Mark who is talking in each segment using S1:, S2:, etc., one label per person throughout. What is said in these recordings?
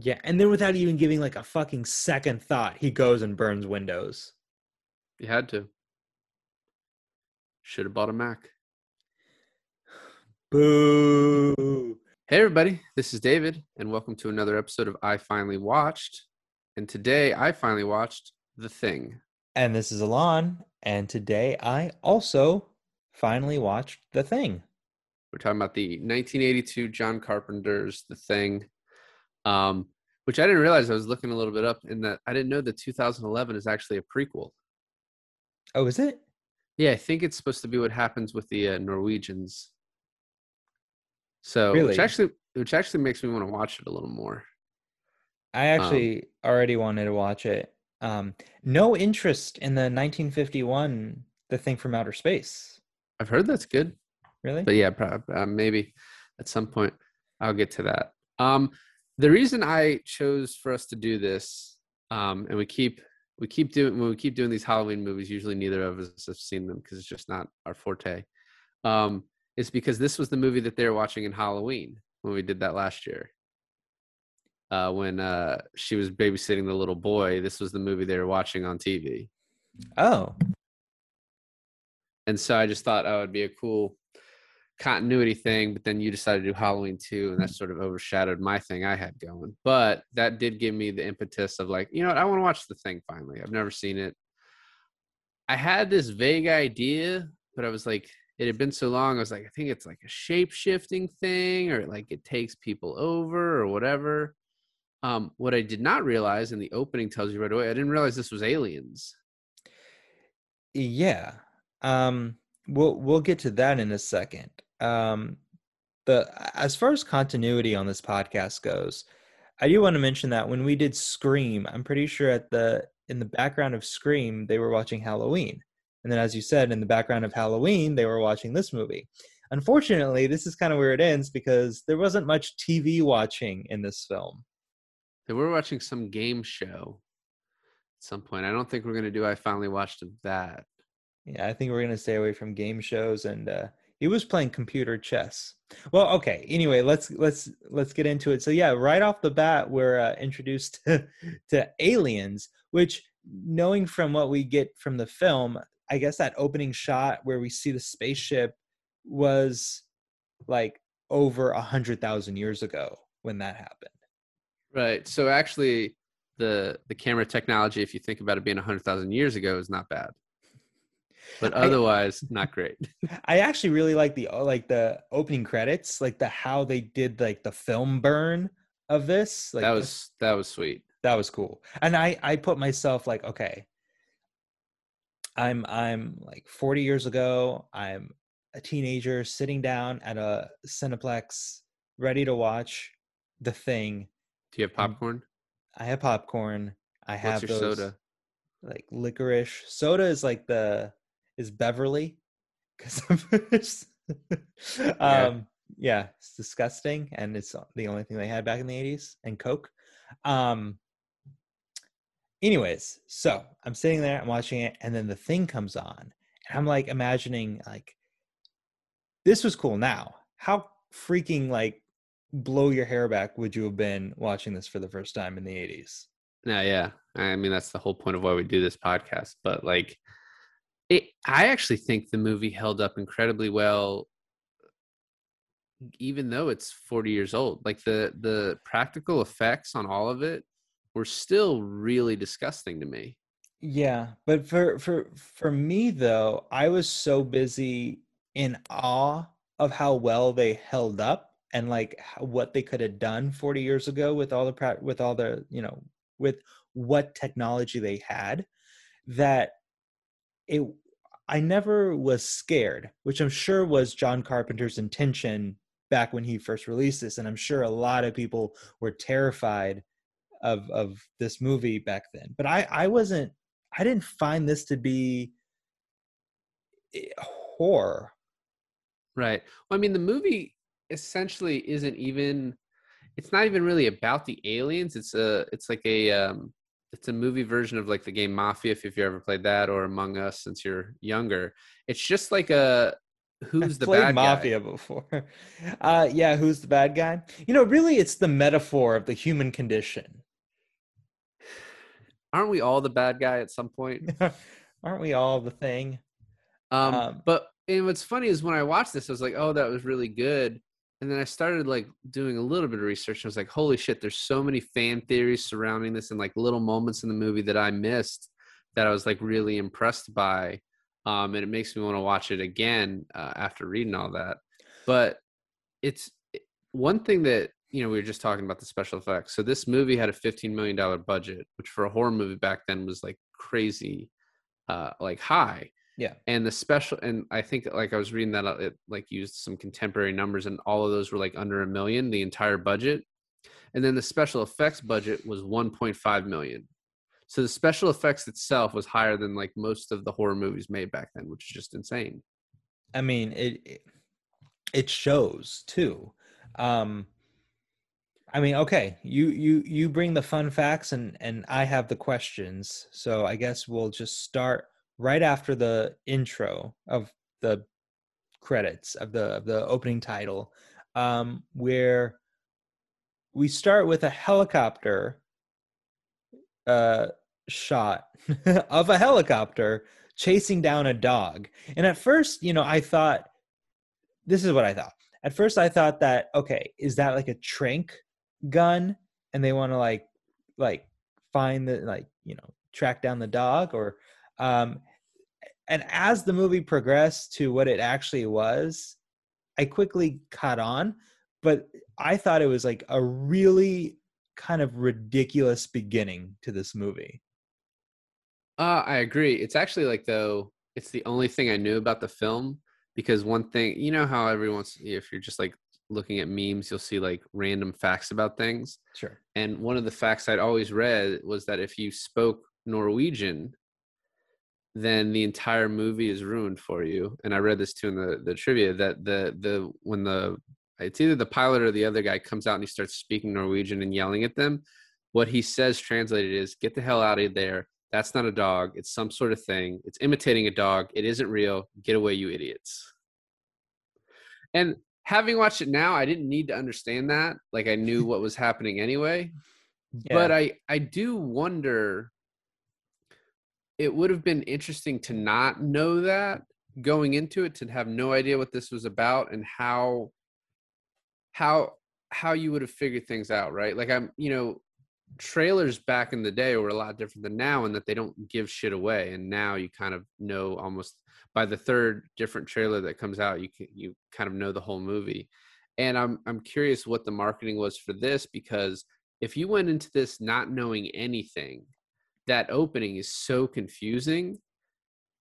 S1: Yeah, and then without even giving like a fucking second thought, he goes and burns windows.
S2: He had to. Should have bought a Mac.
S1: Boo.
S2: Hey, everybody, this is David, and welcome to another episode of I Finally Watched. And today I finally watched The Thing.
S1: And this is Alon, and today I also finally watched The Thing.
S2: We're talking about the 1982 John Carpenter's The Thing, um, which I didn't realize. I was looking a little bit up, in that I didn't know that 2011 is actually a prequel.
S1: Oh, is it?
S2: Yeah, I think it's supposed to be what happens with the uh, Norwegians. So,
S1: Really?
S2: which actually, which actually makes me want to watch it a little more.
S1: I actually already wanted to watch it. Um, no interest in the 1951 The Thing from Outer Space.
S2: I've heard that's good.
S1: Really?
S2: but yeah, prob- uh, maybe at some point I'll get to that. Um, the reason I chose for us to do this, um, and we keep we keep doing when we keep doing these Halloween movies, usually neither of us have seen them because it's just not our forte. Um, is because this was the movie that they were watching in Halloween when we did that last year. Uh, when uh, she was babysitting the little boy, this was the movie they were watching on TV.
S1: oh,
S2: and so I just thought oh, it'd be a cool continuity thing. But then you decided to do Halloween too, and that sort of overshadowed my thing I had going. But that did give me the impetus of like, you know what, I want to watch the thing finally. I've never seen it. I had this vague idea, but I was like, it had been so long. I was like, I think it's like a shape shifting thing, or like it takes people over, or whatever. Um, what I did not realize, and the opening tells you right away, I didn't realize this was aliens.
S1: yeah. Um, we'll we'll get to that in a second. Um, the as far as continuity on this podcast goes, I do want to mention that when we did Scream, I'm pretty sure at the in the background of Scream they were watching Halloween, and then as you said, in the background of Halloween they were watching this movie. Unfortunately, this is kind of where it ends because there wasn't much TV watching in this film.
S2: They were watching some game show at some point. I don't think we're gonna do. I finally watched that.
S1: Yeah, I think we're gonna stay away from game shows and uh he was playing computer chess. Well, okay. Anyway, let's let's let's get into it. So yeah, right off the bat, we're uh, introduced to, to aliens, which knowing from what we get from the film, I guess that opening shot where we see the spaceship was like over a hundred thousand years ago when that happened.
S2: Right. So actually, the the camera technology, if you think about it being a hundred thousand years ago, is not bad. But
S1: I-
S2: otherwise, not great.
S1: I actually really like the uh, like the opening credits, like the how they did like the film burn of this. Like
S2: that was that was sweet.
S1: that was cool. And I I put myself like, okay, I'm I'm like 40 years ago. I'm a teenager sitting down at a Cineplex, ready to watch the thing.
S2: Do you have popcorn?
S1: I have popcorn. I have
S2: What's your
S1: those,
S2: soda?
S1: like licorice. Soda is like the is Beverly because um yeah, it's disgusting and it's the only thing they had back in the 80s and Coke. Um anyways, so I'm sitting there, I'm watching it and then the thing comes on and I'm like imagining like this was cool now. How freaking like blow your hair back would you have been watching this for the first time in the 80s?
S2: Yeah, yeah. I mean, that's the whole point of why we do this podcast. But like, it, I actually think the movie held up incredibly well, even though it's 40 years old. Like the the practical effects on all of it were still really disgusting to me.
S1: Yeah, but for for for me though, I was so busy in awe of how well they held up and like what they could have done 40 years ago with all the with all the, you know, with what technology they had that it I never was scared, which I'm sure was John Carpenter's intention back when he first released this and I'm sure a lot of people were terrified of of this movie back then. But I I wasn't I didn't find this to be eh, horror.
S2: Right. Well, I mean, the movie essentially isn't even. It's not even really about the aliens. It's a. It's like a. Um, it's a movie version of like the game Mafia, if, if you ever played that, or Among Us, since you're younger. It's just like a who's the
S1: played
S2: bad
S1: mafia
S2: guy?
S1: before. Uh, yeah, who's the bad guy? You know, really, it's the metaphor of the human condition.
S2: Aren't we all the bad guy at some point?
S1: Aren't we all the thing?
S2: Um,
S1: Um,
S2: but and what's funny is when I watched this, I was like, oh, that was really good. And then I started like doing a little bit of research. And I was like, holy shit, there's so many fan theories surrounding this and like little moments in the movie that I missed that I was like really impressed by. Um, and it makes me want to watch it again uh, after reading all that. But it's one thing that, you know, we were just talking about the special effects. So this movie had a $15 million budget, which for a horror movie back then was like crazy, uh, like high
S1: Yeah.
S2: and the special and i think like i was reading that uh, it like used some contemporary numbers and all of those were like under a million the entire budget and then the special effects budget was 1.5 million so the special effects itself was higher than like most of the horror movies made back then which is just insane
S1: I mean, it it, it shows too. Um, I mean, okay, you you you bring the fun facts, and and I have the questions. So I guess we'll just start right after the intro of the credits of the of the opening title, um, where we start with a helicopter uh, shot of a helicopter chasing down a dog. And at first, you know, I thought this is what I thought. At first, I thought that okay, is that like a trank gun, and they want to like like find the like you know track down the dog, or um, and as the movie progressed to what it actually was, I quickly caught on, but I thought it was like a really kind of ridiculous beginning to this movie.
S2: uh i agree it's actually like though it's the only thing i knew about the film because one thing you know how everyone's if you're just like looking at memes you'll see like random facts about things
S1: Sure.
S2: And one of the facts I'd always read was that if you spoke Norwegian, then the entire movie is ruined for you. And I read this too in the, the trivia that the the when the it's either the pilot or the other guy comes out and he starts speaking Norwegian and yelling at them, what he says translated is get the hell out of there. That's not a dog. It's some sort of thing. It's imitating a dog. It isn't real. Get away, you idiots. And having watched it now, I didn't need to understand that. Like I knew what was happening anyway. But I I do wonder it would have been interesting to not know that going into it to have no idea what this was about and how how how you would have figured things out, right? Like I'm, you know, trailers back in the day were a lot different than now in that they don't give shit away and now you kind of know almost by the third different trailer that comes out you can, you kind of know the whole movie and i'm i'm curious what the marketing was for this because if you went into this not knowing anything that opening is so confusing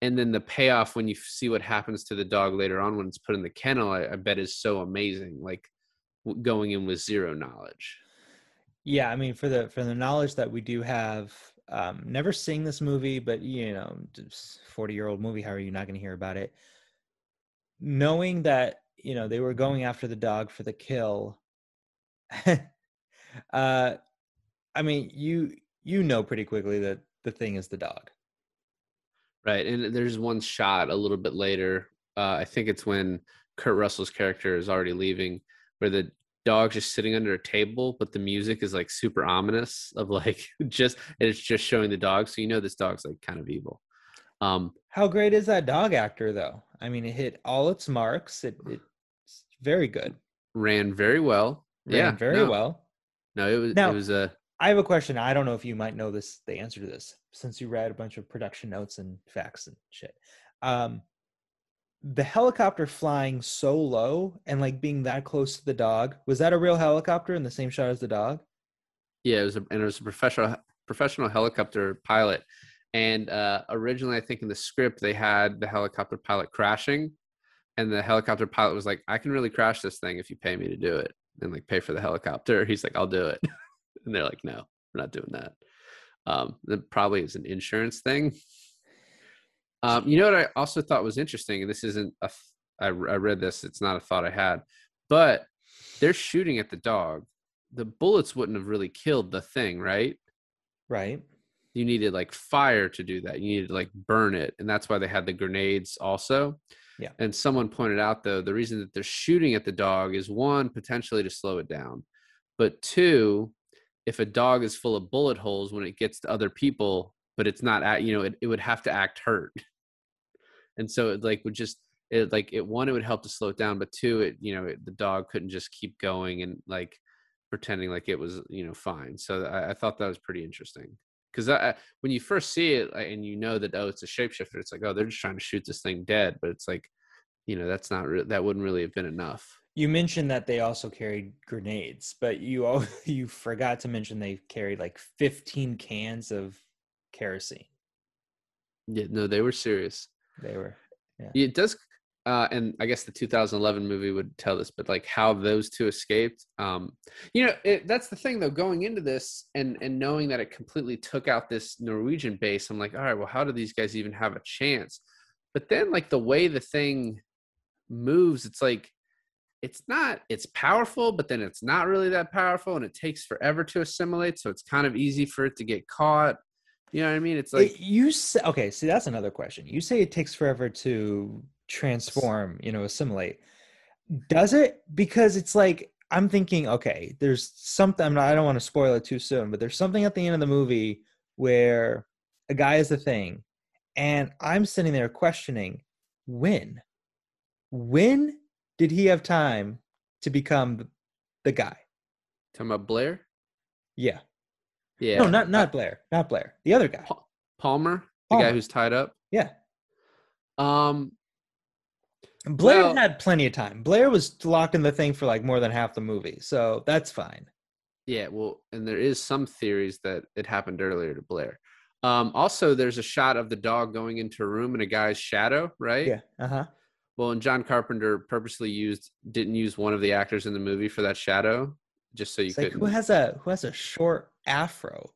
S2: and then the payoff when you see what happens to the dog later on when it's put in the kennel i, I bet is so amazing like going in with zero knowledge
S1: Yeah, I mean, for the for the knowledge that we do have, um, never seeing this movie, but you know, forty year old movie. How are you not going to hear about it? Knowing that you know they were going after the dog for the kill. uh, I mean, you you know pretty quickly that the thing is the dog.
S2: Right. And there's one shot a little bit later. Uh, I think it's when Kurt Russell's character is already leaving, where the dog's just sitting under a table, but the music is like super ominous of like just and it's just showing the dog. So you know this dog's like kind of evil. Um,
S1: How great is that dog actor, though? I mean, it hit all its marks. It, it's very good.
S2: ran very well.
S1: Ran
S2: yeah,
S1: very
S2: no,
S1: well.
S2: No, it was
S1: Now-
S2: it was a
S1: I have a question. I don't know if you might know this, the answer to this, since you read a bunch of production notes and facts and shit. Um, the helicopter flying so low and like being that close to the dog was that a real helicopter in the same shot as the dog?
S2: Yeah, it was a, and it was a professional professional helicopter pilot. And uh, originally, I think in the script they had the helicopter pilot crashing, and the helicopter pilot was like, "I can really crash this thing if you pay me to do it, and like pay for the helicopter." He's like, "I'll do it," and they're like, "No, we're not doing that." Um, that probably is an insurance thing. Um, you know what I also thought was interesting, and this isn't a. I, I read this. It's not a thought I had, but they're shooting at the dog the bullets wouldn't have really killed the thing, right?
S1: Right.
S2: You needed like fire to do that. You needed to like burn it. And that's why they had the grenades also.
S1: Yeah.
S2: And someone pointed out though the reason that they're shooting at the dog is one potentially to slow it down, but two, if a dog is full of bullet holes when it gets to other people, but it's not at you know it, it would have to act hurt, and so it like would just it like it one it would help to slow it down, but two it you know it, the dog couldn't just keep going and like pretending like it was you know fine. So I, I thought that was pretty interesting because when you first see it and you know that oh it's a shapeshifter, it's like oh they're just trying to shoot this thing dead, but it's like you know that's not re- that wouldn't really have been enough.
S1: You mentioned that they also carried grenades, but you all, you forgot to mention they carried like 15 cans of kerosene.
S2: Yeah, no, they were serious.
S1: They were. Yeah.
S2: It does uh, and I guess the 2011 movie would tell this, but like how those two escaped. Um, you know, it, that's the thing though. Going into this and and knowing that it completely took out this Norwegian base, I'm like, all right, well, how do these guys even have a chance? But then, like the way the thing moves, it's like it's not it's powerful, but then it's not really that powerful, and it takes forever to assimilate. So it's kind of easy for it to get caught. You know what I mean? It's like
S1: it, you say, okay. See, that's another question. You say it takes forever to transform, you know, assimilate. Does it? Because it's like I'm thinking, okay, there's something. I'm not, I don't want to spoil it too soon, but there's something at the end of the movie where a guy is the thing, and I'm sitting there questioning when, when did he have time to become the guy?
S2: Talking about Blair?
S1: Yeah.
S2: Yeah.
S1: No, not not Blair. Not Blair. The other guy.
S2: Palmer, the
S1: Palmer.
S2: guy who's tied up.
S1: Yeah.
S2: Um,
S1: Blair
S2: Well-
S1: had plenty of time. Blair was locked in the thing for like more than half the movie, so that's fine.
S2: Yeah, well, and there is some theories that it happened earlier to Blair. Um, also, there's a shot of the dog going into a room in a guy's shadow, right?
S1: Yeah. Uh huh.
S2: Well, and John Carpenter purposely used didn't use one of the actors in the movie for that shadow, just so you
S1: It's like who has a who has a short afro?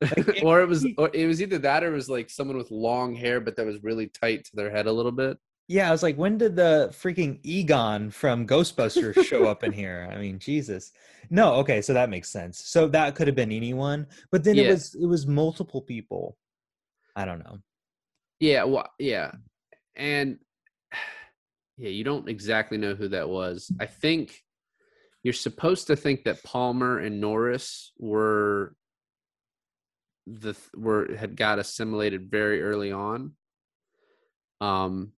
S1: like,
S2: or it was, or it was either that or it was like someone with long hair, but that was really tight to their head a little bit.
S1: Yeah, I was like, when did the freaking Egon from Ghostbusters show up in here? I mean, Jesus. No, okay, so that makes sense. So that could have been anyone, but then it was it was multiple people. I don't know.
S2: Yeah, well, yeah, and yeah, you don't exactly know who that was. I think you're supposed to think that Palmer and Norris were the were had got assimilated very early on, um,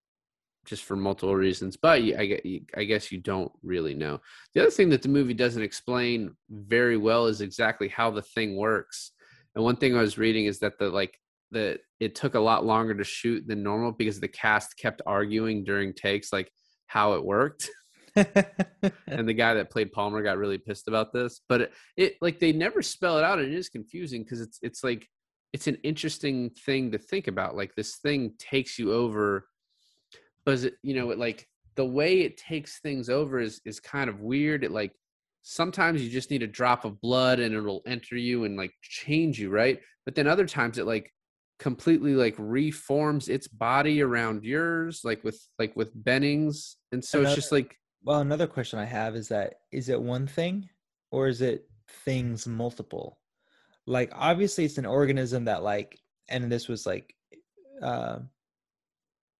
S2: just for multiple reasons. But I I guess you don't really know. The other thing that the movie doesn't explain very well is exactly how the thing works. And one thing I was reading is that the like that it took a lot longer to shoot than normal because the cast kept arguing during takes like how it worked. And the guy that played palmer got really pissed about this but it, it like they never spell it out and it is confusing because it's it's like it's an interesting thing to think about like this thing takes you over but it you know it like the way it takes things over is is kind of weird it like sometimes you just need a drop of blood and it'll enter you and like change you right? But then other times it like completely like reforms its body around yours like with like with bennings and so it's just like
S1: well, another question I have is that is it one thing or is it things multiple? Like obviously it's an organism that like and this was like uh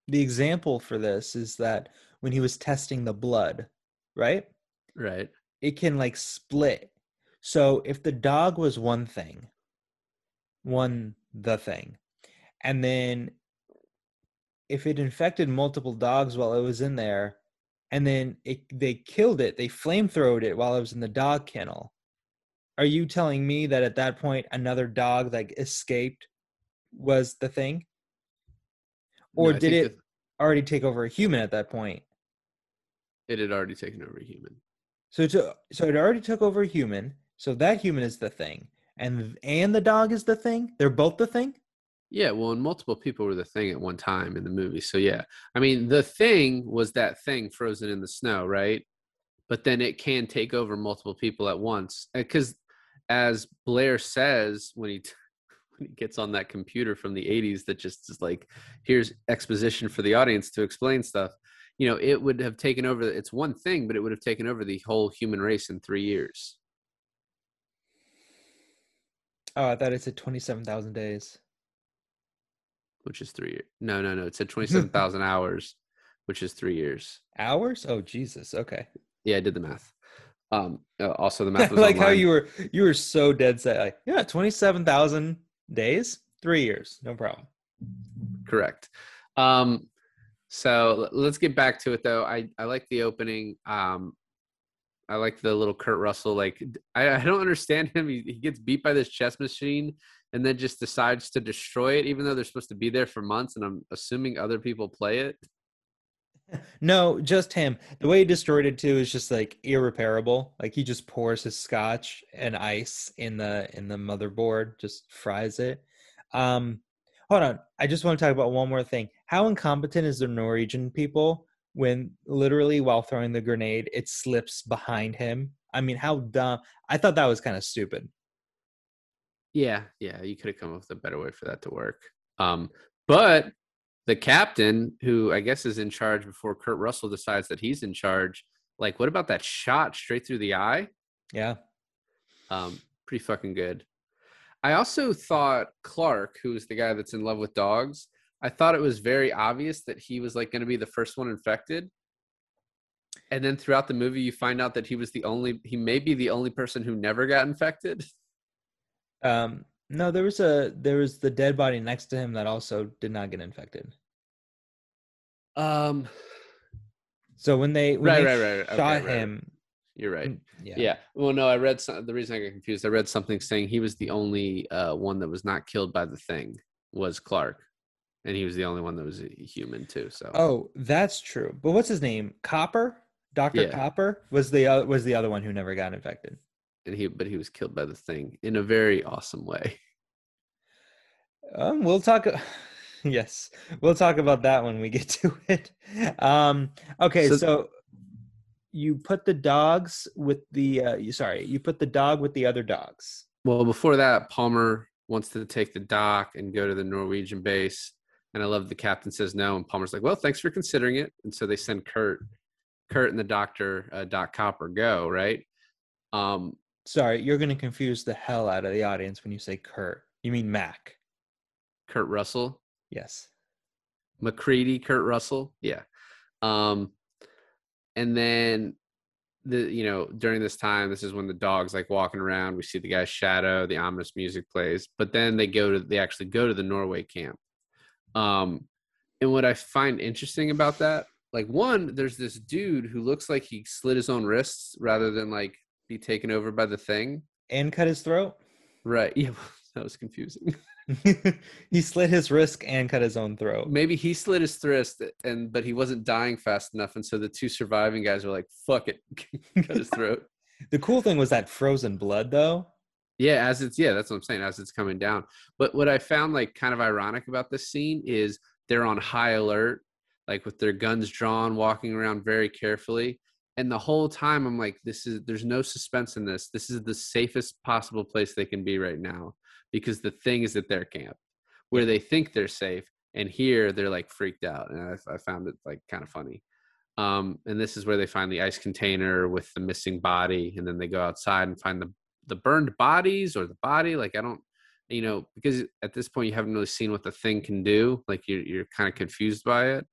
S1: the example for this is that when he was testing the blood, right?
S2: right
S1: it can like split. So if the dog was one thing, one the thing, and then if it infected multiple dogs while it was in there, and then it they killed it, they flamethrowed it while it was in the dog kennel. Are you telling me that at that point another dog like escaped was the thing? Or
S2: No,
S1: did it already take over a human at that point?
S2: it had already taken over a human
S1: So it took, so it already took over a human. So that human is the thing, and and the dog is the thing. They're both the thing.
S2: Yeah, well, and multiple people were the thing at one time in the movie. So yeah, I mean, the thing was that thing frozen in the snow, right? But then it can take over multiple people at once, eh, because as Blair says when he when he gets on that computer from the '80s, that just is like, here's exposition for the audience to explain stuff. You know, it would have taken over. It's one thing, but it would have taken over the whole human race in three years.
S1: Oh, I thought it said twenty-seven thousand days.
S2: Which is three years. No, no, no. It said 27,000 hours, which is three years.
S1: Hours? Oh Jesus. Okay.
S2: Yeah, I did the math. Um, uh, also the math was
S1: like how you were you were so dead set. Like, yeah, twenty seven thousand days, three years, no problem.
S2: correct. Um, so let's get back to it though. I I like the opening. Um, I like the little Kurt Russell. Like I, I don't understand him. He, he gets beat by this chess machine and then just decides to destroy it, even though they're supposed to be there for months. And I'm assuming other people play it.
S1: No, just him. The way he destroyed it too is just like irreparable. Like he just pours his scotch and ice in the in the motherboard, just fries it. Um hold on. I just want to talk about one more thing. How incompetent is the Norwegian people when literally while throwing the grenade it slips behind him? I mean, how dumb. I thought that was kind of stupid.
S2: Yeah, yeah, you could have come up with a better way for that to work. Um, but the captain, who I guess is in charge before Kurt Russell decides that he's in charge, like, what about that shot straight through the eye?
S1: Yeah.
S2: Um, pretty fucking good. I also thought Clark, who is the guy that's in love with dogs, I thought it was very obvious that he was like going to be the first one infected. And then throughout the movie, you find out that he was the only, he may be the only person who never got infected.
S1: Um no, there was a there was the dead body next to him that also did not get infected.
S2: Um,
S1: So when they when
S2: Right,
S1: they
S2: right, right,
S1: shot
S2: Okay,
S1: him,
S2: you're right.
S1: yeah.
S2: Yeah. Well, no, I read some, the reason I got confused. I read something saying he was the only uh, one that was not killed by the thing was Clark, and he was the only one that was a human too. So
S1: Oh, that's true. But what's his name? Copper? Dr.
S2: Yeah.
S1: Copper was the uh, was the other one who never got infected.
S2: And he but he was killed by the thing in a very awesome way.
S1: Um we'll talk Yes. We'll talk about that when we get to it. Um okay,
S2: So-
S1: so, you put the dogs with the uh you sorry, you put the dog with the other dogs.
S2: Well, before that, Palmer wants to take the dock and go to the Norwegian base, and I love the captain says no, and Palmer's like, "Well, thanks for considering it," and so they send Kurt, Kurt and the doctor, uh, Doc Copper, go right. Um,
S1: Sorry, you're going to confuse the hell out of the audience when you say Kurt. You mean Mac.
S2: Kurt Russell,
S1: Yes.
S2: MacReady, Kurt Russell. Yeah. Um, and then the you know during this time, this is when the dog's like walking around. We see the guy's shadow. The ominous music plays, but then they go to they actually go to the Norway camp. Um, and what I find interesting about that, like one, there's this dude who looks like he slit his own wrists rather than like be taken over by the thing.
S1: And cut his throat?
S2: Right. Yeah. That was confusing.
S1: he slit his wrist and cut his own throat.
S2: Maybe he slit his wrist and but he wasn't dying fast enough, and so the two surviving guys were like, "Fuck it," cut his throat.
S1: The cool thing was that frozen blood, though.
S2: Yeah, as it's yeah, that's what I'm saying. As it's coming down, but what I found like kind of ironic about this scene is they're on high alert, like with their guns drawn, walking around very carefully. And the whole time, I'm like, this is there's no suspense in this. This is the safest possible place they can be right now because the thing is at their camp where they think they're safe, and here they're like freaked out. And I, I found it like kind of funny. Um, and this is where they find the ice container with the missing body, and then they go outside and find the the burned bodies or the body. Like I don't, you know, because at this point you haven't really seen what the thing can do. Like you're you're kind of confused by it.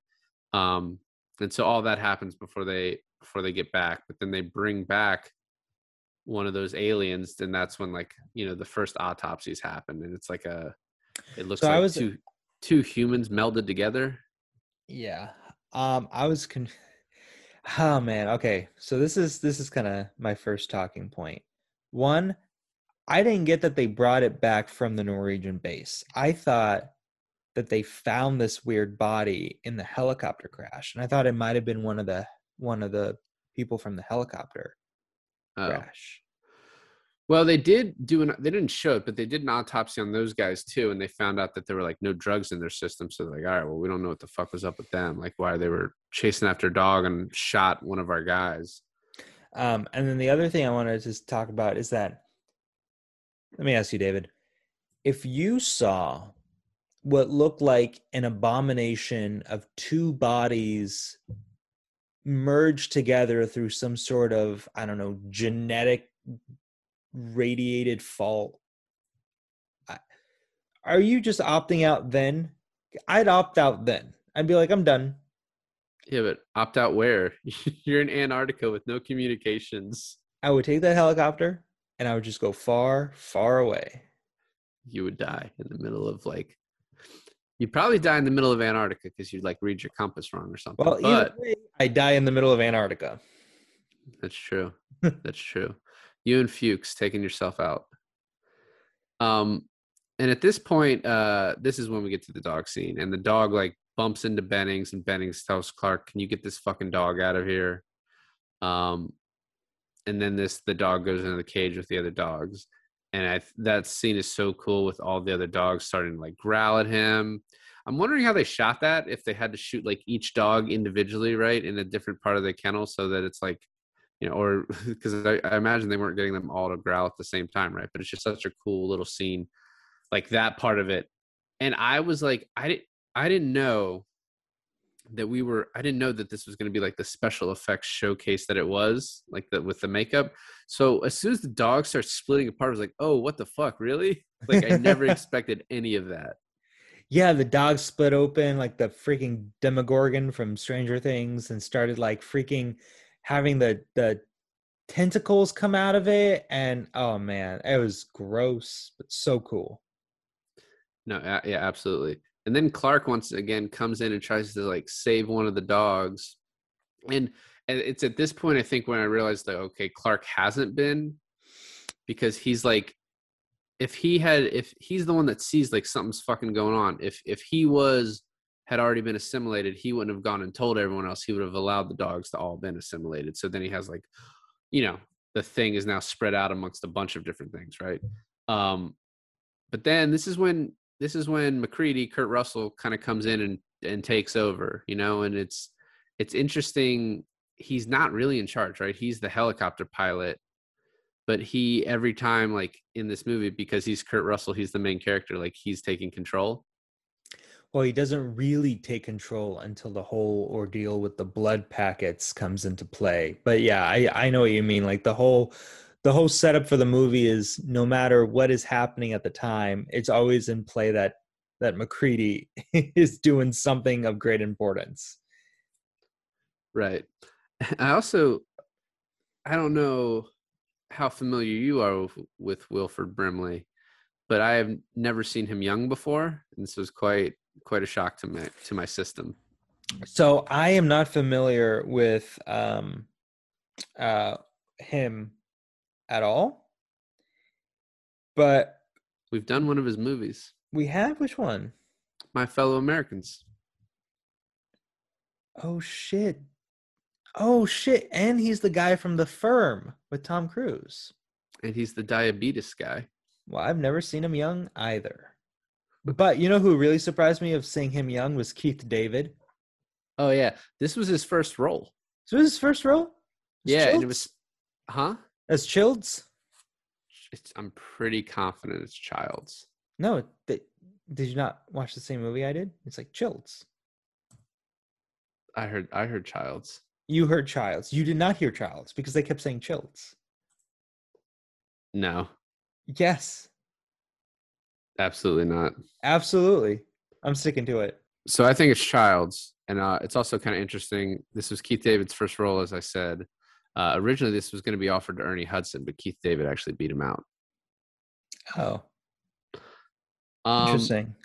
S2: Um, and so all that happens before they before they get back. But then they bring back one of those aliens, and that's when like you know the first autopsies happen, and it's like a it looks
S1: So
S2: like
S1: was-
S2: two two humans melded together.
S1: Yeah. Um, I was con. Oh man. Okay. So this is this is kind of my first talking point. One, I didn't get that they brought it back from the Norwegian base. I thought that they found this weird body in the helicopter crash, and I thought it might have been one of the one of the people from the helicopter
S2: Oh.
S1: crash.
S2: Well, they did do an they didn't show it, but they did an autopsy on those guys too, and they found out that there were like no drugs in their system. So they're like, all right, well, we don't know what the fuck was up with them, like why they were chasing after a dog and shot one of our guys.
S1: Um, and then the other thing I wanted to just talk about is that let me ask you, David, if you saw what looked like an abomination of two bodies merged together through some sort of, I don't know, genetic radiated fault, are you just opting out then? I'd opt out then. I'd be like, I'm done.
S2: Yeah, but opt out where? You're in Antarctica with no communications.
S1: I would take that helicopter and I would just go far, far away.
S2: You would die in the middle of like you'd probably die in the middle of Antarctica because you'd like read your compass wrong or something.
S1: Well,
S2: but
S1: way, I die in the middle of Antarctica.
S2: that's true. that's true. You and Fuchs taking yourself out. Um and at this point, uh, this is when we get to the dog scene, and the dog like bumps into Bennings, and Bennings tells Clark, "Can you get this fucking dog out of here?" Um, and then this the dog goes into the cage with the other dogs, and I that scene is so cool with all the other dogs starting to like growl at him. I'm wondering how they shot that if they had to shoot like each dog individually, right, in a different part of the kennel, so that it's like, you know, or because I, I imagine they weren't getting them all to growl at the same time, right? But it's just such a cool little scene like that part of it and i was like i didn't i didn't know that we were i didn't know that this was going to be like the special effects showcase that it was like that with the makeup. So as soon as the dog starts splitting apart i was like oh what the fuck really? Like i never expected any of that.
S1: Yeah, the dog split open like the freaking Demogorgon from Stranger Things and started like freaking having the the tentacles come out of it and oh man, it was gross but so cool.
S2: no yeah absolutely and then clark once again comes in and tries to like save one of the dogs. And it's at this point i think when i realized that okay clark hasn't been because he's like if he had if he's the one that sees like something's fucking going on if if he was had already been assimilated he wouldn't have gone and told everyone else. He would have allowed the dogs to all been assimilated. So then he has like you know the thing is now spread out amongst a bunch of different things right? Um but then this is when this is when macready kurt russell kind of comes in and and takes over you know and it's it's interesting he's not really in charge right he's the helicopter pilot but he every time like in this movie because he's kurt russell he's the main character like he's taking control
S1: Well, he doesn't really take control until the whole ordeal with the blood packets comes into play. But yeah, I I know what you mean. Like the whole the whole setup for the movie is no matter what is happening at the time, it's always in play that that MacReady is doing something of great importance.
S2: right i also i don't know how familiar you are with, with wilford brimley but i have never seen him young before and this was quite quite a shock to my to my system
S1: So I am not familiar with um uh him at all. But
S2: we've done one of his movies
S1: we have which one?
S2: my fellow americans
S1: Oh shit. Oh shit. And he's the guy from the firm with Tom Cruise.
S2: and he's the diabetes guy
S1: Well, I've never seen him young either. But you know who really surprised me of seeing him young was Keith David.
S2: oh yeah this was his first role
S1: So his first role?
S2: Yeah and it was huh
S1: as Childs?
S2: it's, i'm pretty confident it's childs
S1: No, th- did you not watch the same movie I did? It's like Childs.
S2: i heard i heard childs
S1: You heard Childs. You did not hear Childs because they kept saying Childs.
S2: no
S1: Yes,
S2: absolutely not
S1: absolutely. I'm sticking to it.
S2: so i think it's childs and uh, it's also kind of interesting this was keith david's first role as i said uh, originally this was going to be offered to ernie hudson but keith david actually beat him out.
S1: Oh,
S2: um,
S1: interesting.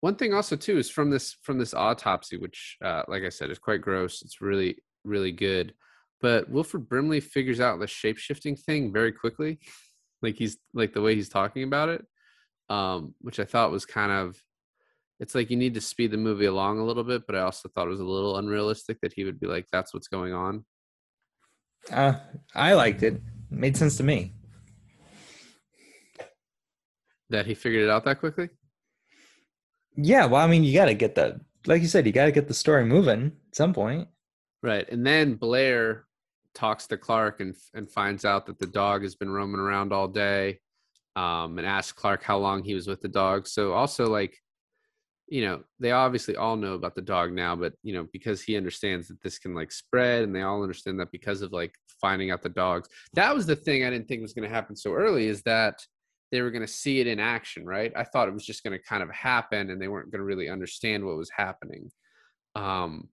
S2: one thing also too is from this from this autopsy which uh, like i said is quite gross. It's really really good. But wilford brimley figures out the shape-shifting thing very quickly. Like he's like the way he's talking about it um which i thought was kind of it's like you need to speed the movie along a little bit but i also thought it was a little unrealistic that he would be like that's what's going on
S1: Uh, I liked it. Made sense to me.
S2: that he figured it out that quickly
S1: Yeah, well, I mean, you got to get the, like you said, you got to get the story moving at some point.
S2: right and then blair talks to clark and and finds out that the dog has been roaming around all day um and asks clark how long he was with the dog so also like you know they obviously all know about the dog now but you know because he understands that this can like spread and they all understand that because of like finding out the dogs that was the thing i didn't think was going to happen so early is that they were going to see it in action right i thought it was just going to kind of happen and they weren't going to really understand what was happening Um,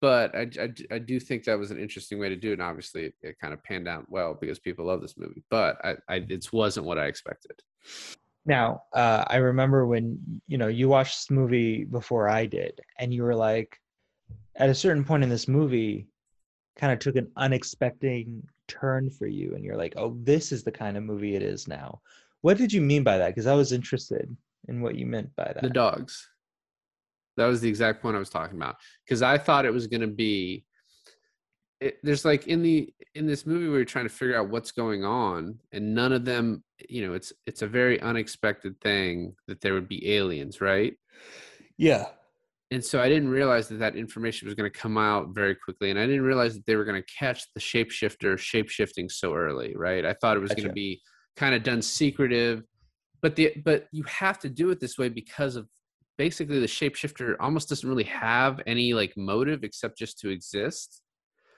S2: but I, I, I do think that was an interesting way to do it. And obviously, it, it kind of panned out well because people love this movie. But I, I it wasn't what I expected.
S1: Now, uh, I remember when you know you watched this movie before I did, and you were like, at a certain point in this movie, kind of took an unexpected turn for you, and you're like, oh, this is the kind of movie it is now. What did you mean by that? Because I was interested in what you meant by that.
S2: The dogs. That was the exact point I was talking about because I thought it was going to be. It, there's like in the in this movie where you're trying to figure out what's going on, and none of them, you know, it's it's a very unexpected thing that there would be aliens, right?
S1: Yeah.
S2: And so I didn't realize that that information was going to come out very quickly, and I didn't realize that they were going to catch the shapeshifter shapeshifting so early, right? I thought it was gotcha. going to be kind of done secretive, but the but you have to do it this way because of basically the shapeshifter almost doesn't really have any like motive except just to exist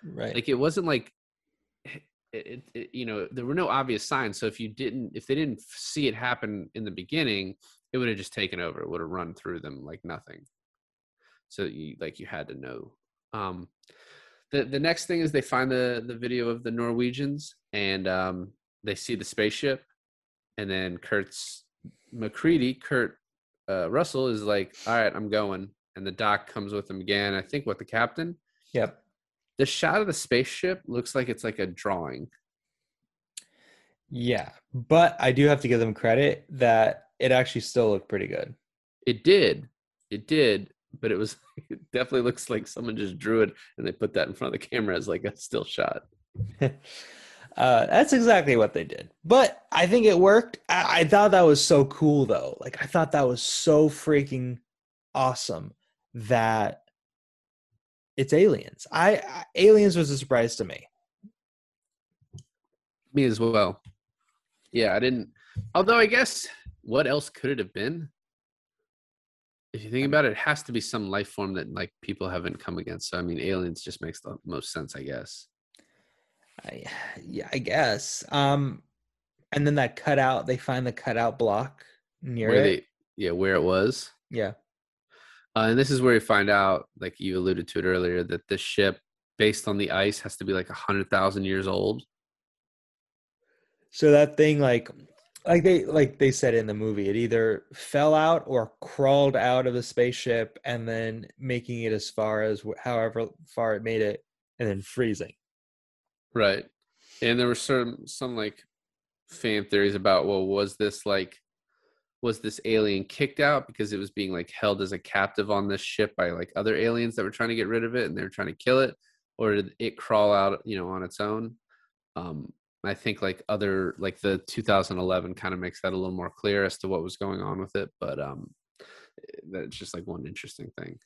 S1: right
S2: like it wasn't like it, it, you know there were no obvious signs so if you didn't if they didn't see it happen in the beginning it would have just taken over it would have run through them like nothing so you like you had to know um the the next thing is they find the the video of the norwegians and um they see the spaceship and then kurt's macready kurt uh, Russell is like, all right, I'm going. And the doc comes with him again. I think what the captain.
S1: Yep.
S2: The shot of the spaceship looks like it's like a drawing.
S1: Yeah, but I do have to give them credit that it actually still looked pretty good.
S2: It did. It did, but it was it definitely looks like someone just drew it and they put that in front of the camera as like a still shot.
S1: Uh, that's exactly what they did. But I think it worked. I, I thought that was so cool, though. Like, I thought that was so freaking awesome that it's aliens. I, I aliens was a surprise to me.
S2: Me as well. Yeah, I didn't. Although I guess what else could it have been? If you think about it, it has to be some life form that like people haven't come against. So I mean, aliens just makes the most sense, I guess.
S1: I, yeah, I guess. Um, and then that cutout, they find the cutout block near
S2: where
S1: it.
S2: They, yeah, where it was.
S1: Yeah.
S2: Uh, and this is where you find out, like you alluded to it earlier, that the ship, based on the ice, has to be like a hundred thousand years old.
S1: So that thing, like, like they like they said in the movie, it either fell out or crawled out of the spaceship, and then making it as far as however far it made it, and then freezing.
S2: Right. And there were some some like fan theories about well, was this like was this alien kicked out because it was being like held as a captive on this ship by like other aliens that were trying to get rid of it and they were trying to kill it? Or did it crawl out you know on its own? Um i think like other like the 2011 kind of makes that a little more clear as to what was going on with it but um that's just like one interesting thing.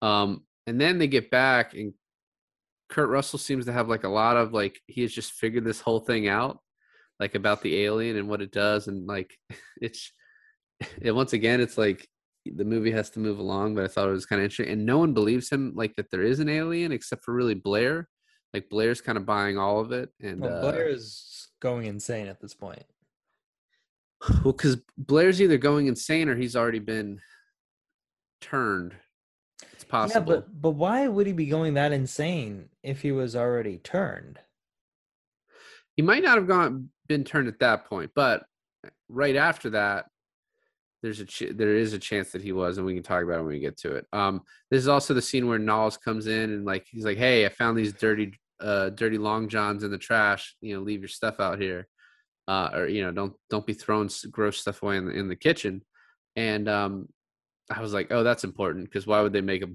S2: Um and then they get back and Kurt Russell seems to have like a lot of like he has just figured this whole thing out, like about the alien and what it does, and like it's and once again it's like the movie has to move along, but I thought it was kind of interesting, and no one believes him like that there is an alien except for really Blair. Like Blair's kind of buying all of it, and
S1: well, Blair uh, is going insane at this point.
S2: Well, because Blair's either going insane or he's already been turned It's possible.
S1: Yeah, but but why would he be going that insane if he was already turned?
S2: He might not have gone been turned at that point, but right after that, there's a ch- there is a chance that he was, and we can talk about it when we get to it. Um, this is also the scene where Nauls comes in and like he's like, "Hey, I found these dirty, uh, dirty long johns in the trash. You know, leave your stuff out here, uh, or you know, don't don't be throwing gross stuff away in the in the kitchen." And um, I was like, oh, that's important because why would they make a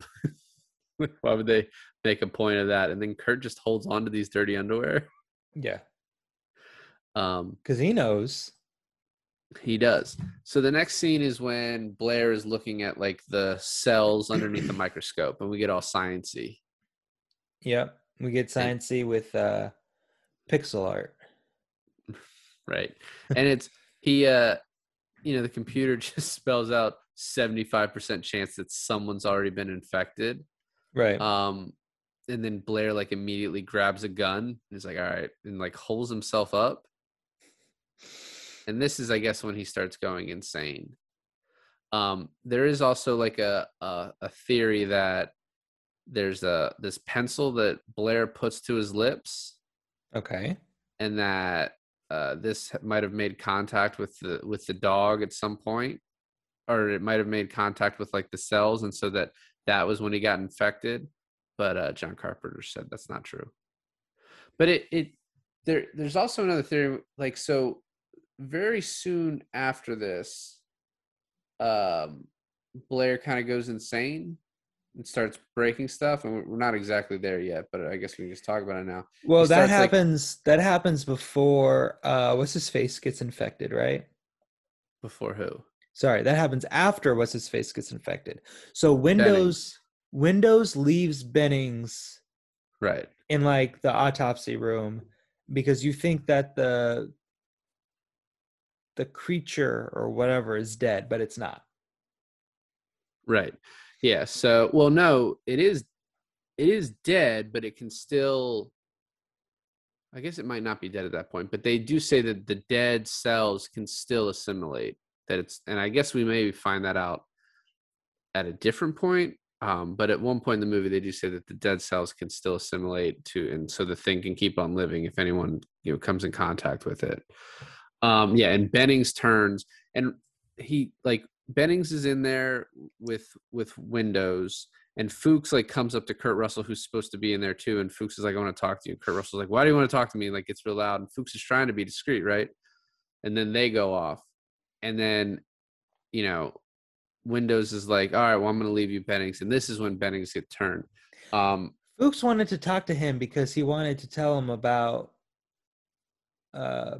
S2: why would they make a point of that? And then Kurt just holds on to these dirty underwear.
S1: Yeah.
S2: Um,
S1: because he knows.
S2: He does. So the next scene is when Blair is looking at like the cells underneath the microscope, and we get all sciency.
S1: Yep, we get sciency with uh, pixel art.
S2: Right, and it's he. uh You know, the computer just spells out 75% chance that someone's already been infected.
S1: Right.
S2: Um, and then Blair like immediately grabs a gun and he's like, all right, and like holds himself up. And this is, I guess, when he starts going insane. Um, there is also like a, a a theory that there's a this pencil that Blair puts to his lips,
S1: Okay.
S2: and that uh, this might have made contact with the with the dog at some point, or it might have made contact with like the cells, and so that that was when he got infected. But uh, John Carpenter said that's not true. But it it there there's also another theory like so very soon after this, um, Blair kind of goes insane and starts breaking stuff, and we're- we're not exactly there yet. But I guess we can just talk about it now.
S1: Well,
S2: He
S1: that
S2: starts, like-
S1: happens. that happens before. Uh, what's his face gets infected, right?
S2: Before who?
S1: Sorry, that happens after what's his face gets infected. So Windows Windows leaves Bennings
S2: Right.
S1: in like the autopsy room because you think that the the creature or whatever is dead, but it's not.
S2: Right. Yeah. So, well, no, it is, it is dead, but it can still. I guess it might not be dead at that point, but they do say that the dead cells can still assimilate. That it's, and I guess we maybe find that out at a different point. Um, but at one point in the movie, they do say that the dead cells can still assimilate to, and so the thing can keep on living if anyone you know comes in contact with it. Um, yeah, and Bennings turns, and he like Bennings is in there with with Windows, and Fuchs like comes up to Kurt Russell, who's supposed to be in there too, and Fuchs is like, "I want to talk to you." And Kurt Russell's like, "Why do you want to talk to me?" Like it's real loud, and Fuchs is trying to be discreet, right? And then they go off, and then you know, Windows is like, "All right, well, I'm going to leave you, Bennings," and this is when Bennings get turned. Um,
S1: Fuchs wanted to talk to him because he wanted to tell him about uh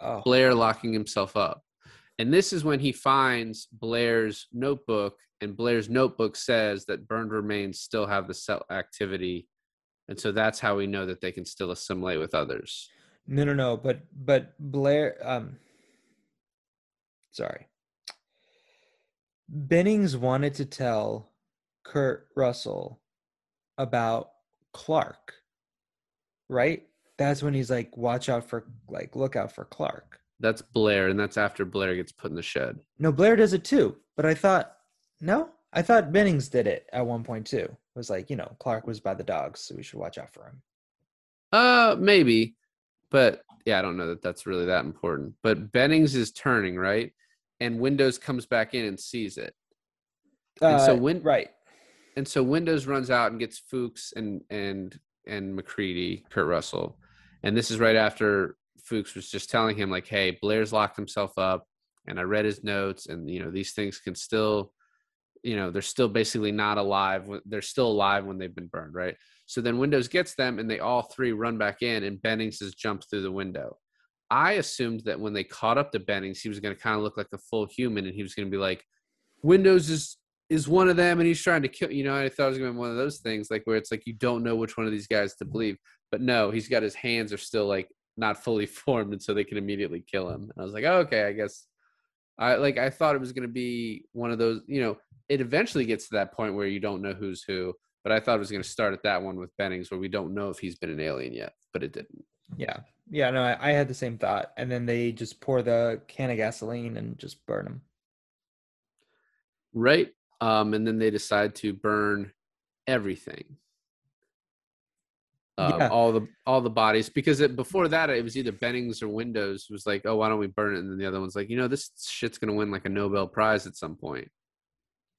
S1: oh,
S2: Blair locking himself up. And this is when he finds Blair's notebook, and Blair's notebook says that burned remains still have the cell activity. And so that's how we know that they can still assimilate with others.
S1: no no no, but but Blair um sorry. Bennings wanted to tell Kurt Russell about Clark. Right? That's when he's like, watch out for like look out for Clark.
S2: That's Blair, and that's after Blair gets put in the shed.
S1: No, Blair does it too. But I thought, no, I thought Bennings did it at one point too. It was like, you know, Clark was by the dogs, so we should watch out for him.
S2: Uh, maybe, but yeah, I don't know that that's really that important. But Bennings is turning right, and Windows comes back in and sees it. And so
S1: Uh,
S2: when-
S1: right,
S2: and so Windows runs out and gets Fuchs and and and MacReady, Kurt Russell, and this is right after Fuchs was just telling him like, "Hey, Blair's locked himself up, and I read his notes, and you know these things can still, you know, they're still basically not alive. They're still alive when they've been burned, right? So then Windows gets them, and they all three run back in, and Bennings has jumped through the window. I assumed that when they caught up to Bennings, he was going to kind of look like a full human, and he was going to be like, Windows is is one of them and he's trying to kill you know i thought it was gonna be one of those things like where it's like you don't know which one of these guys to believe but no he's got his hands are still like not fully formed and so they can immediately kill him and i was like oh, okay i guess i like i thought it was gonna be one of those you know it eventually gets to that point where you don't know who's who but i thought it was gonna start at that one with bennings where we don't know if he's been an alien yet but it didn't
S1: yeah, yeah. No, I, I had the same thought, and then they just pour the can of gasoline and just burn him.
S2: right um and then they decide to burn everything um,
S1: Yeah.
S2: all the all the bodies because it, before that it was either Bennings or Windows was like oh why don't we burn it and then the other one's like you know this shit's gonna win like a Nobel Prize at some point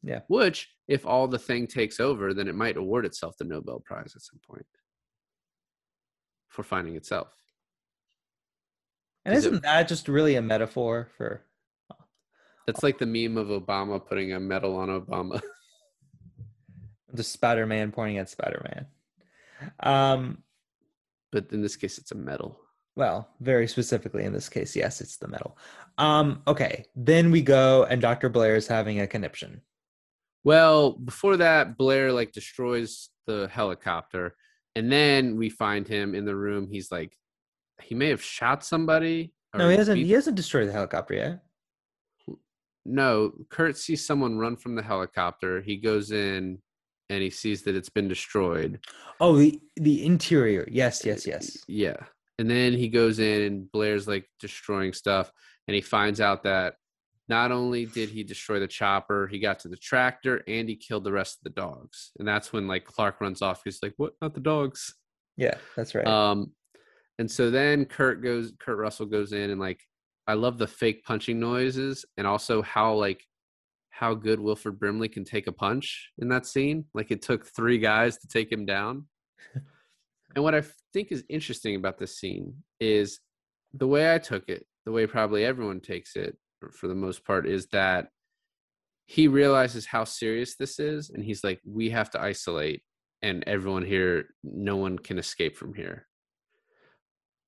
S1: Yeah.
S2: which if all the thing takes over then it might award itself the Nobel Prize at some point for finding itself
S1: And
S2: Is it-
S1: isn't that just really a metaphor for?
S2: that's like the meme of Obama putting a medal on Obama
S1: The Spider Man pointing at Spider Man. Um,
S2: but in this case it's a medal
S1: well, very specifically in this case, yes, it's the metal. Um, okay, then we go and Dr. Blair is having a conniption.
S2: Well, before that, Blair like destroys the helicopter, and then we find him in the room. He's like, he may have shot somebody.
S1: No, he hasn't
S2: beat-
S1: he hasn't destroyed the helicopter yet.
S2: No, Kurt sees someone run from the helicopter. He goes in, and he sees that it's been destroyed.
S1: Oh, the the interior. Yes, yes, yes.
S2: Yeah, and then he goes in, and Blair's like destroying stuff, and he finds out that not only did he destroy the chopper, he got to the tractor and he killed the rest of the dogs. And that's when like Clark runs off. He's like, "What? Not the dogs."
S1: Yeah, that's right.
S2: Um, and so then Kurt goes, Kurt Russell goes in and like, I love the fake punching noises and also how like how good Wilford Brimley can take a punch in that scene. Like it took three guys to take him down. and what I think is interesting about this scene is the way I took it, the way probably everyone takes it for the most part, is that he realizes how serious this is and he's like, we have to isolate and everyone here, no one can escape from here.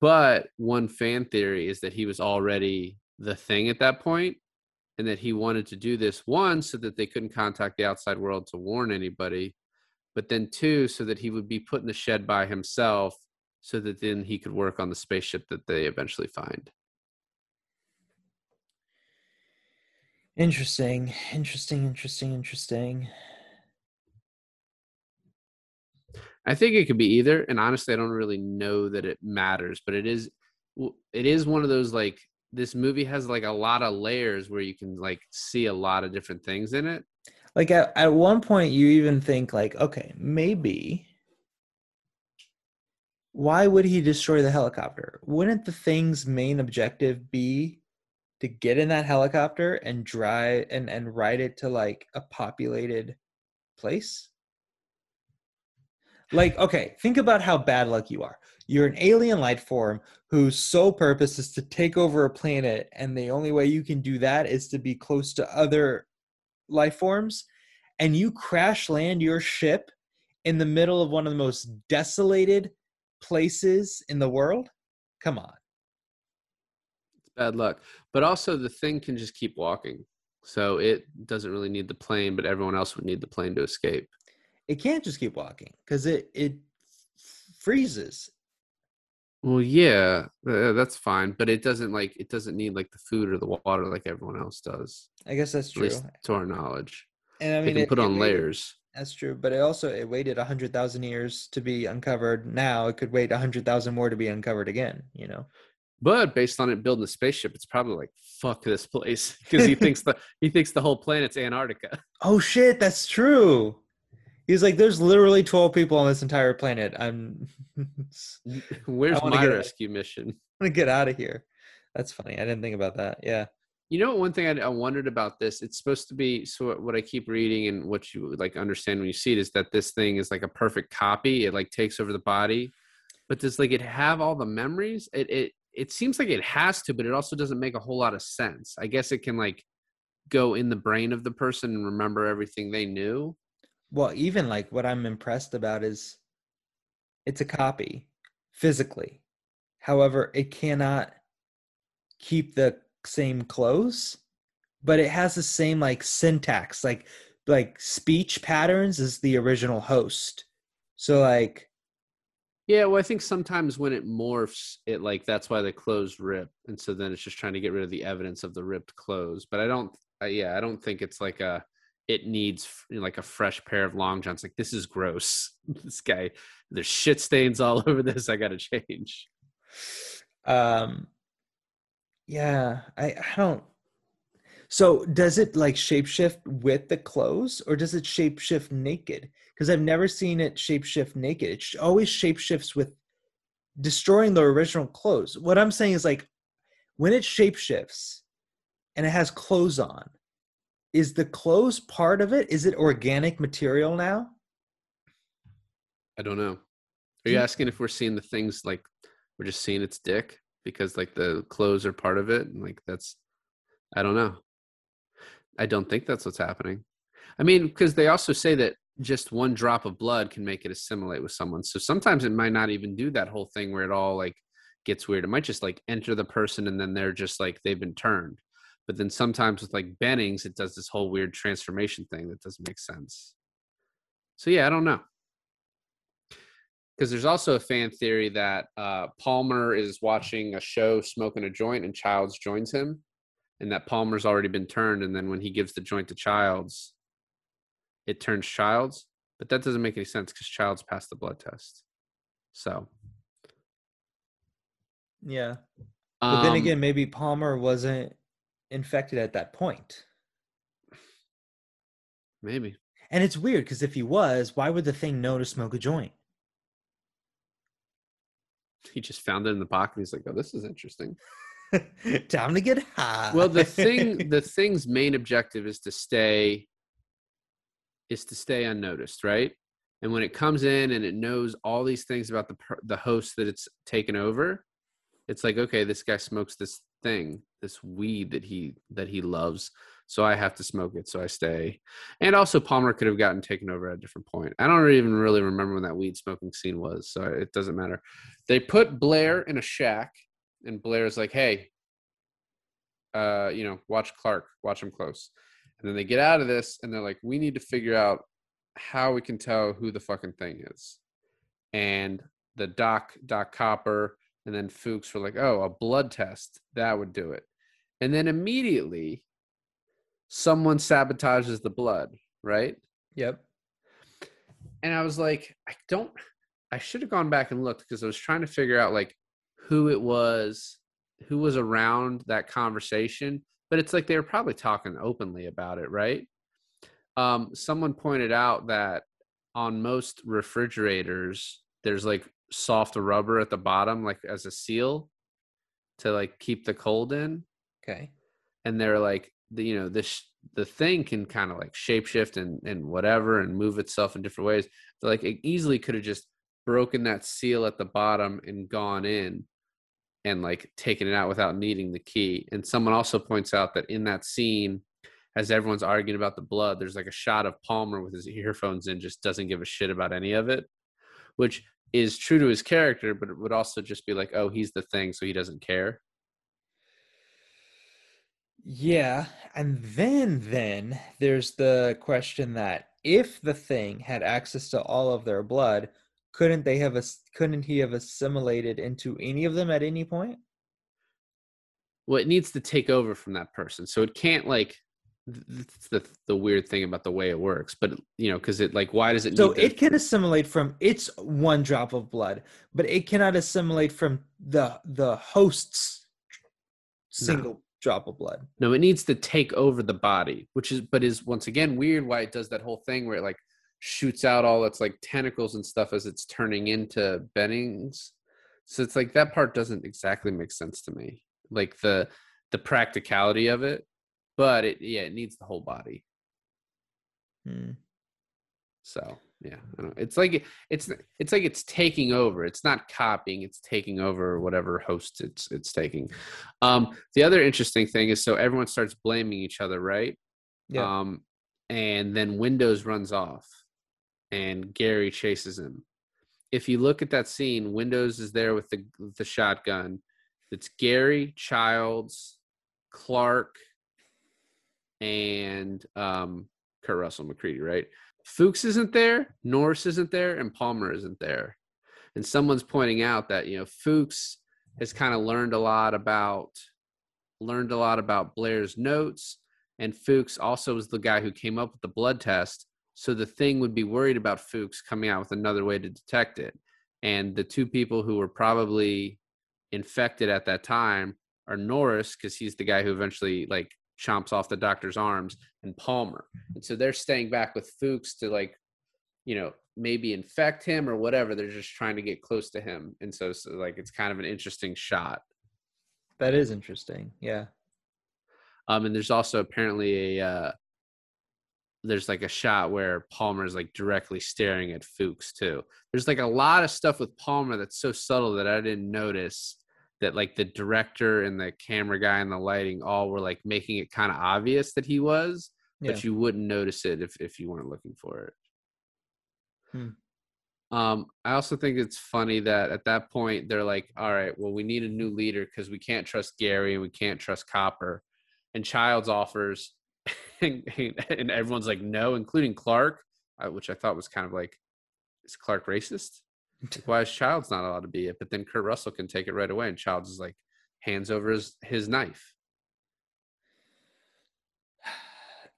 S2: But one fan theory is that he was already the thing at that point and that he wanted to do this one so that they couldn't contact the outside world to warn anybody but then two so that he would be put in the shed by himself so that then he could work on the spaceship that they eventually find.
S1: Interesting. Interesting interesting interesting.
S2: I think it could be either and honestly i don't really know that it matters but it is it is one of those like this movie has like a lot of layers where you can like see a lot of different things in it.
S1: Like at, at one point you even think like, okay, maybe why would he destroy the helicopter? Wouldn't the thing's main objective be to get in that helicopter and drive and, and ride it to like a populated place? Like, okay, think about how bad luck you are. You're an alien life form whose sole purpose is to take over a planet, and the only way you can do that is to be close to other life forms. And you crash land your ship in the middle of one of the most desolated places in the world? Come on.
S2: It's bad luck. But also, the thing can just keep walking. So it doesn't really need the plane, but everyone else would need the plane to escape.
S1: It can't just keep walking because it, it freezes
S2: well, yeah, uh, that's fine, but it doesn't like it doesn't need like the food or the water like everyone else does.
S1: I guess that's true.
S2: to our knowledge.
S1: And I
S2: mean, they can
S1: it,
S2: put
S1: it
S2: on
S1: waited,
S2: layers.
S1: That's true, but it also it waited a hundred thousand years to be uncovered. Now it could wait a hundred thousand more to be uncovered again. You know.
S2: But based on it building a spaceship, it's probably like fuck this place because he thinks the he thinks the whole planet's Antarctica.
S1: Oh shit, that's true. He's like, there's literally 12 people on this entire planet. I'm.
S2: Where's my rescue mission?
S1: I'm gonna get out of here. That's funny. I didn't think about that. Yeah.
S2: You know, one thing I, I wondered about this. It's supposed to be so. What I keep reading and what you like understand when you see it is that this thing is like a perfect copy. It like takes over the body, but does like it have all the memories? It it it seems like it has to, but it also doesn't make a whole lot of sense. I guess it can like go in the brain of the person and remember everything they knew
S1: well even like what i'm impressed about is it's a copy physically. However it cannot keep the same clothes but it has the same like syntax like like speech patterns as the original host. So like
S2: yeah well i think sometimes when it morphs it like that's why the clothes rip and so then it's just trying to get rid of the evidence of the ripped clothes but i don't uh, yeah i don't think it's like a it needs like a fresh pair of long johns. Like this is gross. this guy, there's shit stains all over this. I got to change.
S1: Um, yeah, I I don't. So does it like shapeshift with the clothes, or does it shapeshift naked? Because I've never seen it shapeshift naked. It always shapeshifts with destroying the original clothes. What I'm saying is like when it shapeshifts and it has clothes on, is the clothes part of it? Is it organic material now?
S2: I don't know. Are you mm. asking if we're seeing the things like we're just seeing its dick because like the clothes are part of it? and Like that's I don't know. I don't think that's what's happening. I mean, because they also say that just one drop of blood can make it assimilate with someone. So sometimes it might not even do that whole thing where it all like gets weird. It might just like enter the person and then they're just like they've been turned. But then sometimes with like Bennings, it does this whole weird transformation thing that doesn't make sense. So yeah, I don't know. Because there's also a fan theory that uh, Palmer is watching a show smoking a joint and Childs joins him, and that Palmer's already been turned. And then when he gives the joint to Childs, it turns Childs. But that doesn't make any sense because Childs passed the blood test. So.
S1: Yeah. But um, then again, maybe Palmer wasn't infected at that point.
S2: Maybe.
S1: And it's weird because if he was, why would the thing know to smoke a joint?
S2: He just found it in the pocket. He's like, "Oh, this is interesting."
S1: Time to get high.
S2: Well, the thing, the thing's main objective is to stay, is to stay unnoticed, right? And when it comes in and it knows all these things about the the host that it's taken over, it's like, okay, this guy smokes this thing, this weed that he that he loves, so I have to smoke it, so I stay. And also, Palmer could have gotten taken over at a different point. I don't even really remember when that weed smoking scene was, so it doesn't matter. They put Blair in a shack, and Blair's like, "Hey, uh, you know, watch Clark, watch him close." And then they get out of this, and they're like, "We need to figure out how we can tell who the fucking thing is." And the doc, Doc Copper, and then Fuchs were like, "Oh, a blood test that would do it." And then immediately, someone sabotages the blood, right?
S1: yep.
S2: and I was like, I don't. I should have gone back and looked because I was trying to figure out like who it was, who was around that conversation. But it's like they were probably talking openly about it, right? Um, someone pointed out that on most refrigerators, there's like soft rubber at the bottom, like as a seal to like keep the cold in
S1: Okay.
S2: and they're like the you know this the thing can kind of like shapeshift and and whatever and move itself in different ways. They're like it easily could have just broken that seal at the bottom and gone in and like taken it out without needing the key. And someone also points out that in that scene as everyone's arguing about the blood there's like a shot of palmer with his earphones in just doesn't give a shit about any of it which is true to his character but it would also just be like oh he's the thing so he doesn't care
S1: Yeah, and then then there's the question that if the thing had access to all of their blood, couldn't they have couldn't he have assimilated into any of them at any point?
S2: well it needs to take over from that person so it can't like that's the the weird thing about the way it works but you know because it like why does it
S1: So
S2: need to-
S1: it can assimilate from its one drop of blood, but it cannot assimilate from the the host's single drop of blood.
S2: no it needs to take over the body which is but is once again weird why it does that whole thing where it like shoots out all its like tentacles and stuff as it's turning into bennings so it's like that part doesn't exactly make sense to me like the the practicality of it but it yeah it needs the whole body
S1: Hmm.
S2: So yeah, I don't it's like it's it's like it's taking over. It's not copying. It's taking over whatever host it's it's taking. Um, the other interesting thing is so everyone starts blaming each other, right?
S1: Yeah.
S2: Um, and then Windows runs off, and Gary chases him. If you look at that scene, Windows is there with the the shotgun. It's Gary, Childs, Clark, and um, Kurt Russell MacReady, right? Fuchs isn't there, Norris isn't there, and Palmer isn't there. And someone's pointing out that you know Fuchs has kind of learned a lot about learned a lot about Blair's notes, and Fuchs also was the guy who came up with the blood test. So the thing would be worried about Fuchs coming out with another way to detect it. And the two people who were probably infected at that time are Norris, because he's the guy who eventually like chomps off the doctor's arms, and Palmer. And so they're staying back with Fuchs to like, you know, maybe infect him or whatever. They're just trying to get close to him. And so, so like it's kind of an interesting shot.
S1: That is interesting. Yeah.
S2: Um, and there's also apparently a uh, there's like a shot where Palmer is like directly staring at Fuchs too. There's like a lot of stuff with Palmer that's so subtle that I didn't notice that like the director and the camera guy and the lighting all were like making it kind of obvious that he was,
S1: Yeah.
S2: but you wouldn't notice it if if you weren't looking for it.
S1: Hmm.
S2: Um, I also think it's funny that at that point they're like, all right, well, we need a new leader because we can't trust Gary and we can't trust Copper. And Childs offers, and, and everyone's like, no, including Clark, uh, which I thought was kind of like, is Clark racist? Like, why is Childs not allowed to be it? But then Kurt Russell can take it right away, and Childs is like, hands over his, his knife.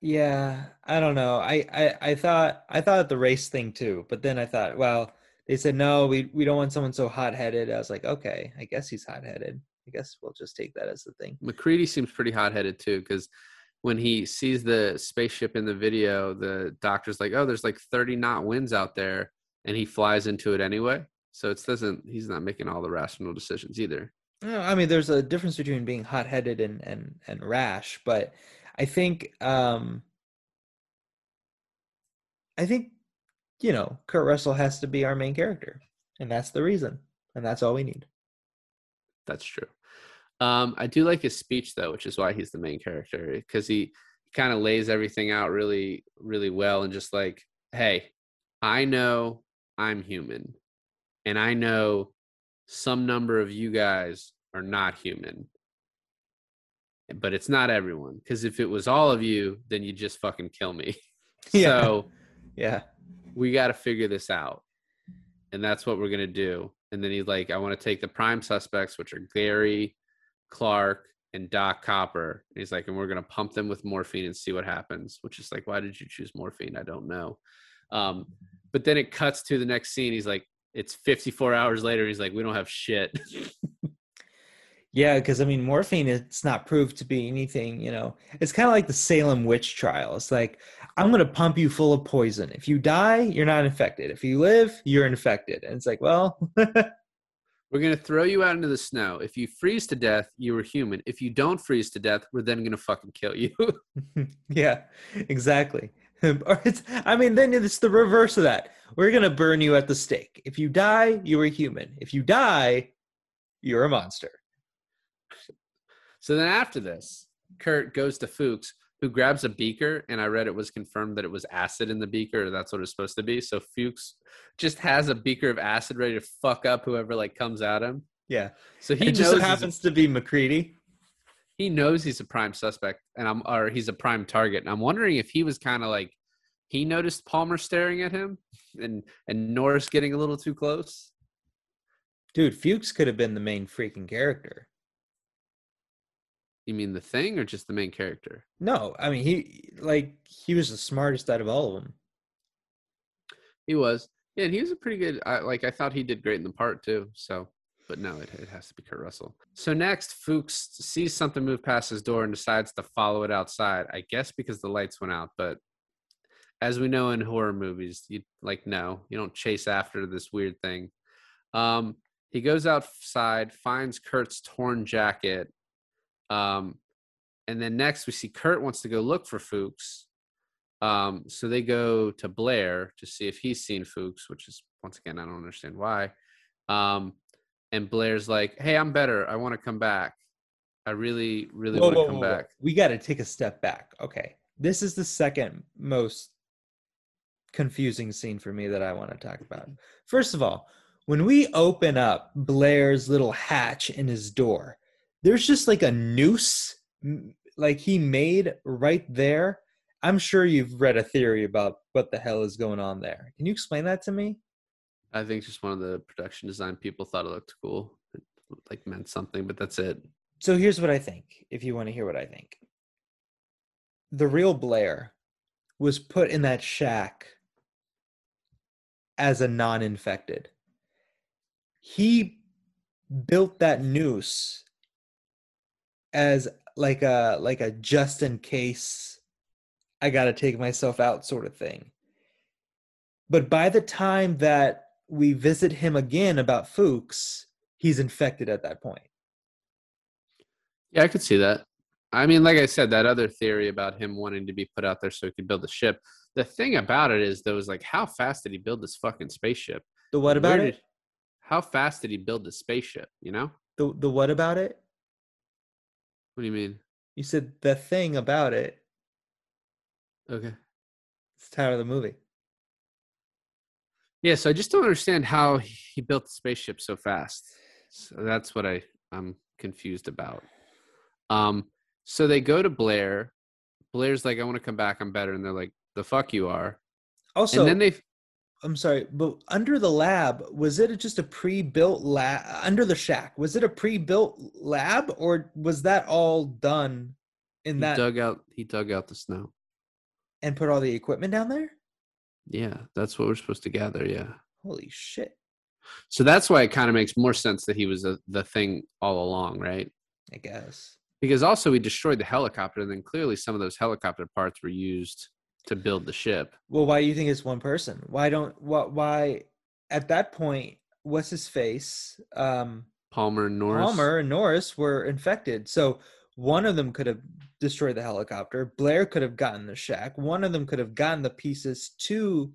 S1: Yeah, I don't know. I, I I thought I thought the race thing too, but then I thought, well, they said no, we we don't want someone so hot headed. I was like, okay, I guess he's hot headed. I guess we'll just take that as the thing.
S2: MacReady seems pretty hot headed too, because when he sees the spaceship in the video, the doctor's like, "Oh, there's like 30 knot winds out there," and he flies into it anyway. So it doesn't. He's not making all the rational decisions either.
S1: No, I mean, there's a difference between being hot headed and and and rash, but I think um I think you know Kurt Russell has to be our main character, and that's the reason, and that's all we need.
S2: That's true. Um, I do like his speech though, which is why he's the main character because he, he kind of lays everything out really, really well and just like, hey, I know I'm human, and I know some number of you guys are not human, but it's not everyone. Because if it was all of you, then you'd just fucking kill me.
S1: Yeah.
S2: So
S1: Yeah,
S2: we got to figure this out. And that's what we're going to do. And then he's like, I want to take the prime suspects, which are Gary, Clark, and Doc Copper. And he's like, and we're going to pump them with morphine and see what happens, which is like, why did you choose morphine? I don't know. Um, but then it cuts to the next scene. He's like, it's 54 hours later. He's like, we don't have shit.
S1: yeah, because I mean, morphine it's not proved to be anything. You know, it's kind of like the Salem witch trial. It's like I'm going to pump you full of poison. If you die, you're not infected. If you live, you're infected. And it's like, well,
S2: We're going to throw you out into the snow. If you freeze to death, you were human. If you don't freeze to death, we're then going to fucking kill you.
S1: yeah, exactly. or it's, I mean, then it's the reverse of that. We're going to burn you at the stake. If you die, you are a human. If you die, you're a monster.
S2: so then after this, Kurt goes to Fuchs, who grabs a beaker, and I read it was confirmed that it was acid in the beaker. That's what it's supposed to be. So Fuchs just has a beaker of acid ready to fuck up whoever like comes at him.
S1: Yeah.
S2: So he
S1: it just
S2: knows
S1: so
S2: a-
S1: happens to be MacReady.
S2: He knows he's a prime suspect and I'm or he's a prime target. And I'm wondering if he was kind of like he noticed Palmer staring at him and and Norris getting a little too close.
S1: Dude, Fuchs could have been the main freaking character.
S2: You mean the thing or just the main character?
S1: No, I mean he like he was the smartest out of all of them.
S2: He was. Yeah, and he was a pretty good I, like I thought he did great in the part too. So but no, it, it has to be Kurt Russell. So next, Fuchs sees something move past his door and decides to follow it outside. I guess because the lights went out, but as we know in horror movies, you like no, you don't chase after this weird thing. Um, he goes outside, finds Kurt's torn jacket, um, and then next we see Kurt wants to go look for Fuchs. Um, so they go to Blair to see if he's seen Fuchs, which is once again I don't understand why. Um, and Blair's like, "Hey, I'm better. I want to come back. I really, really want to come
S1: whoa, whoa.
S2: back."
S1: We got to take a step back. Okay. This is the second most confusing scene for me that I want to talk about. First of all, when we open up Blair's little hatch in his door, there's just like a noose like he made right there. I'm sure you've read a theory about what the hell is going on there. Can you explain that to me?
S2: I think just one of the production design people thought it looked cool. It like meant something, but that's it.
S1: So here's what I think, if you want to hear what I think. The real Blair was put in that shack as a non infected. He built that noose as like a like a just in case I got to take myself out sort of thing. But by the time that we visit him again about Fuchs, he's infected at that point.
S2: Yeah, I could see that. I mean, like I said, that other theory about him wanting to be put out there so he could build a ship. The thing about it is, though, is like, how fast did he build this fucking spaceship?
S1: The what about
S2: Where
S1: it?
S2: how fast did he build the spaceship? You know?
S1: The the what about it?
S2: What do you mean?
S1: You said the thing about it.
S2: Okay.
S1: It's the title of the movie.
S2: Yeah, so I just don't understand how he built the spaceship so fast. So that's what I I'm confused about. Um, so they go to Blair. Blair's like, I want to come back. I'm better, and they're like, the fuck you are.
S1: Also,
S2: and then they
S1: I'm sorry, but under the lab, was it just a pre-built lab? Under the shack, was it a pre-built lab, or was that all done in
S2: he
S1: that
S2: dug out he dug out the snow.
S1: and put all the equipment down there?
S2: Yeah, that's what we're supposed to gather. Yeah.
S1: Holy shit!
S2: So that's why it kind of makes more sense that he was a, the thing all along, right?
S1: I guess.
S2: Because also we destroyed the helicopter, and then clearly some of those helicopter parts were used to build the ship.
S1: Well, why do you think it's one person? Why don't what why at that point what's his face? Um
S2: Palmer and Norris.
S1: Palmer and Norris were infected. So one of them could have destroyed the helicopter. Blair could have gotten the shack. One of them could have gotten the pieces to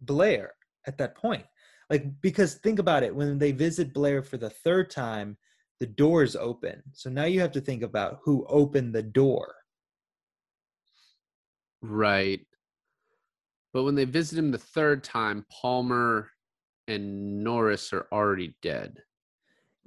S1: Blair at that point. Like because think about it, when they visit Blair for the third time, the door is open. So now you have to think about who opened the door.
S2: Right. But when they visit him the third time, Palmer and Norris are already dead.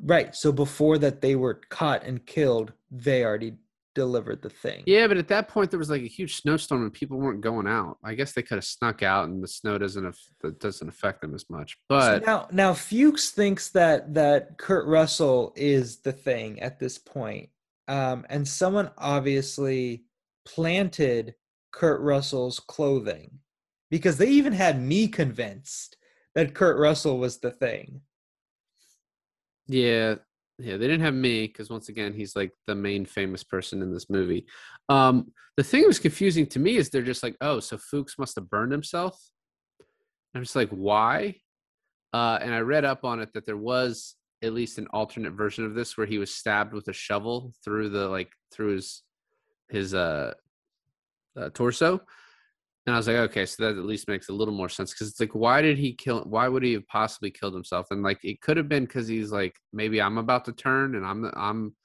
S1: Right. So before that they were caught and killed, they already delivered the thing.
S2: Yeah, but at that point there was like a huge snowstorm and people weren't going out. I guess they could have snuck out and the snow doesn't doesn't affect them as much. But
S1: so now now Fuchs thinks that that Kurt Russell is the thing at this point. Um, and someone obviously planted Kurt Russell's clothing because they even had me convinced that Kurt Russell was the thing.
S2: Yeah, yeah, they didn't have me because once again, he's like the main famous person in this movie. Um, the thing that was confusing to me is they're just like, oh, so Fuchs must have burned himself. I'm just like, why? Uh, and I read up on it that there was at least an alternate version of this where he was stabbed with a shovel through the like through his his uh, uh torso and I was like, okay, so that at least makes a little more sense because it's like, why did he kill? Why would he have possibly killed himself? And like, it could have been because he's like, maybe I'm about to turn, and I'm, I'm,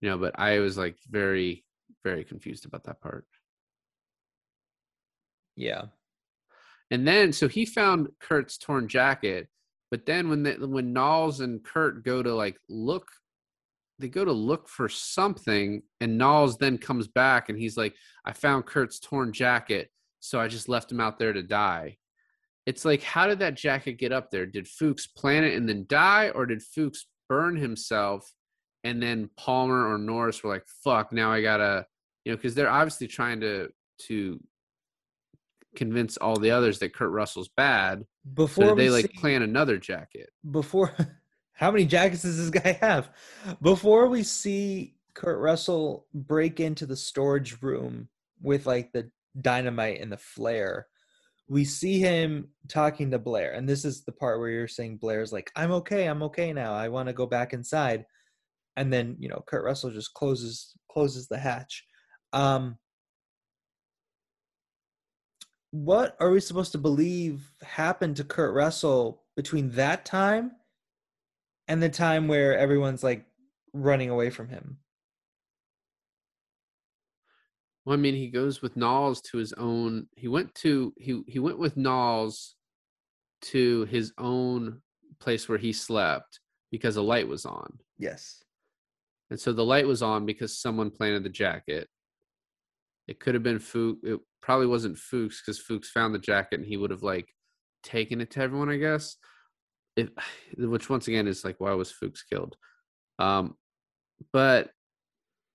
S2: you know. But I was like very, very confused about that part.
S1: Yeah.
S2: And then, so he found Kurt's torn jacket, but then when the, when Nauls and Kurt go to like look, they go to look for something, and Nauls then comes back and he's like, I found Kurt's torn jacket so I just left him out there to die. It's like, how did that jacket get up there? Did Fuchs plant it and then die, or did Fuchs burn himself and then Palmer or Norris were like, fuck, now I gotta, you know, because they're obviously trying to to convince all the others that Kurt Russell's bad. Before so they like see, plan another jacket.
S1: Before how many jackets does this guy have? Before we see Kurt Russell break into the storage room with like the dynamite and the flare we see him talking to blair. And this is the part where you're saying blair's like i'm okay i'm okay now. I want to go back inside. And then you know kurt russell just closes closes the hatch. Um what are we supposed to believe happened to kurt russell between that time and the time where everyone's like running away from him
S2: well, I mean, he goes with Nauls to his own. He went to he he went with Nauls to his own place where he slept because a light was on.
S1: Yes.
S2: And so the light was on because someone planted the jacket. It could have been Fuchs. It probably wasn't Fuchs because Fuchs found the jacket and he would have like taken it to everyone, I guess. It, which once again is like, why was Fuchs killed? Um, but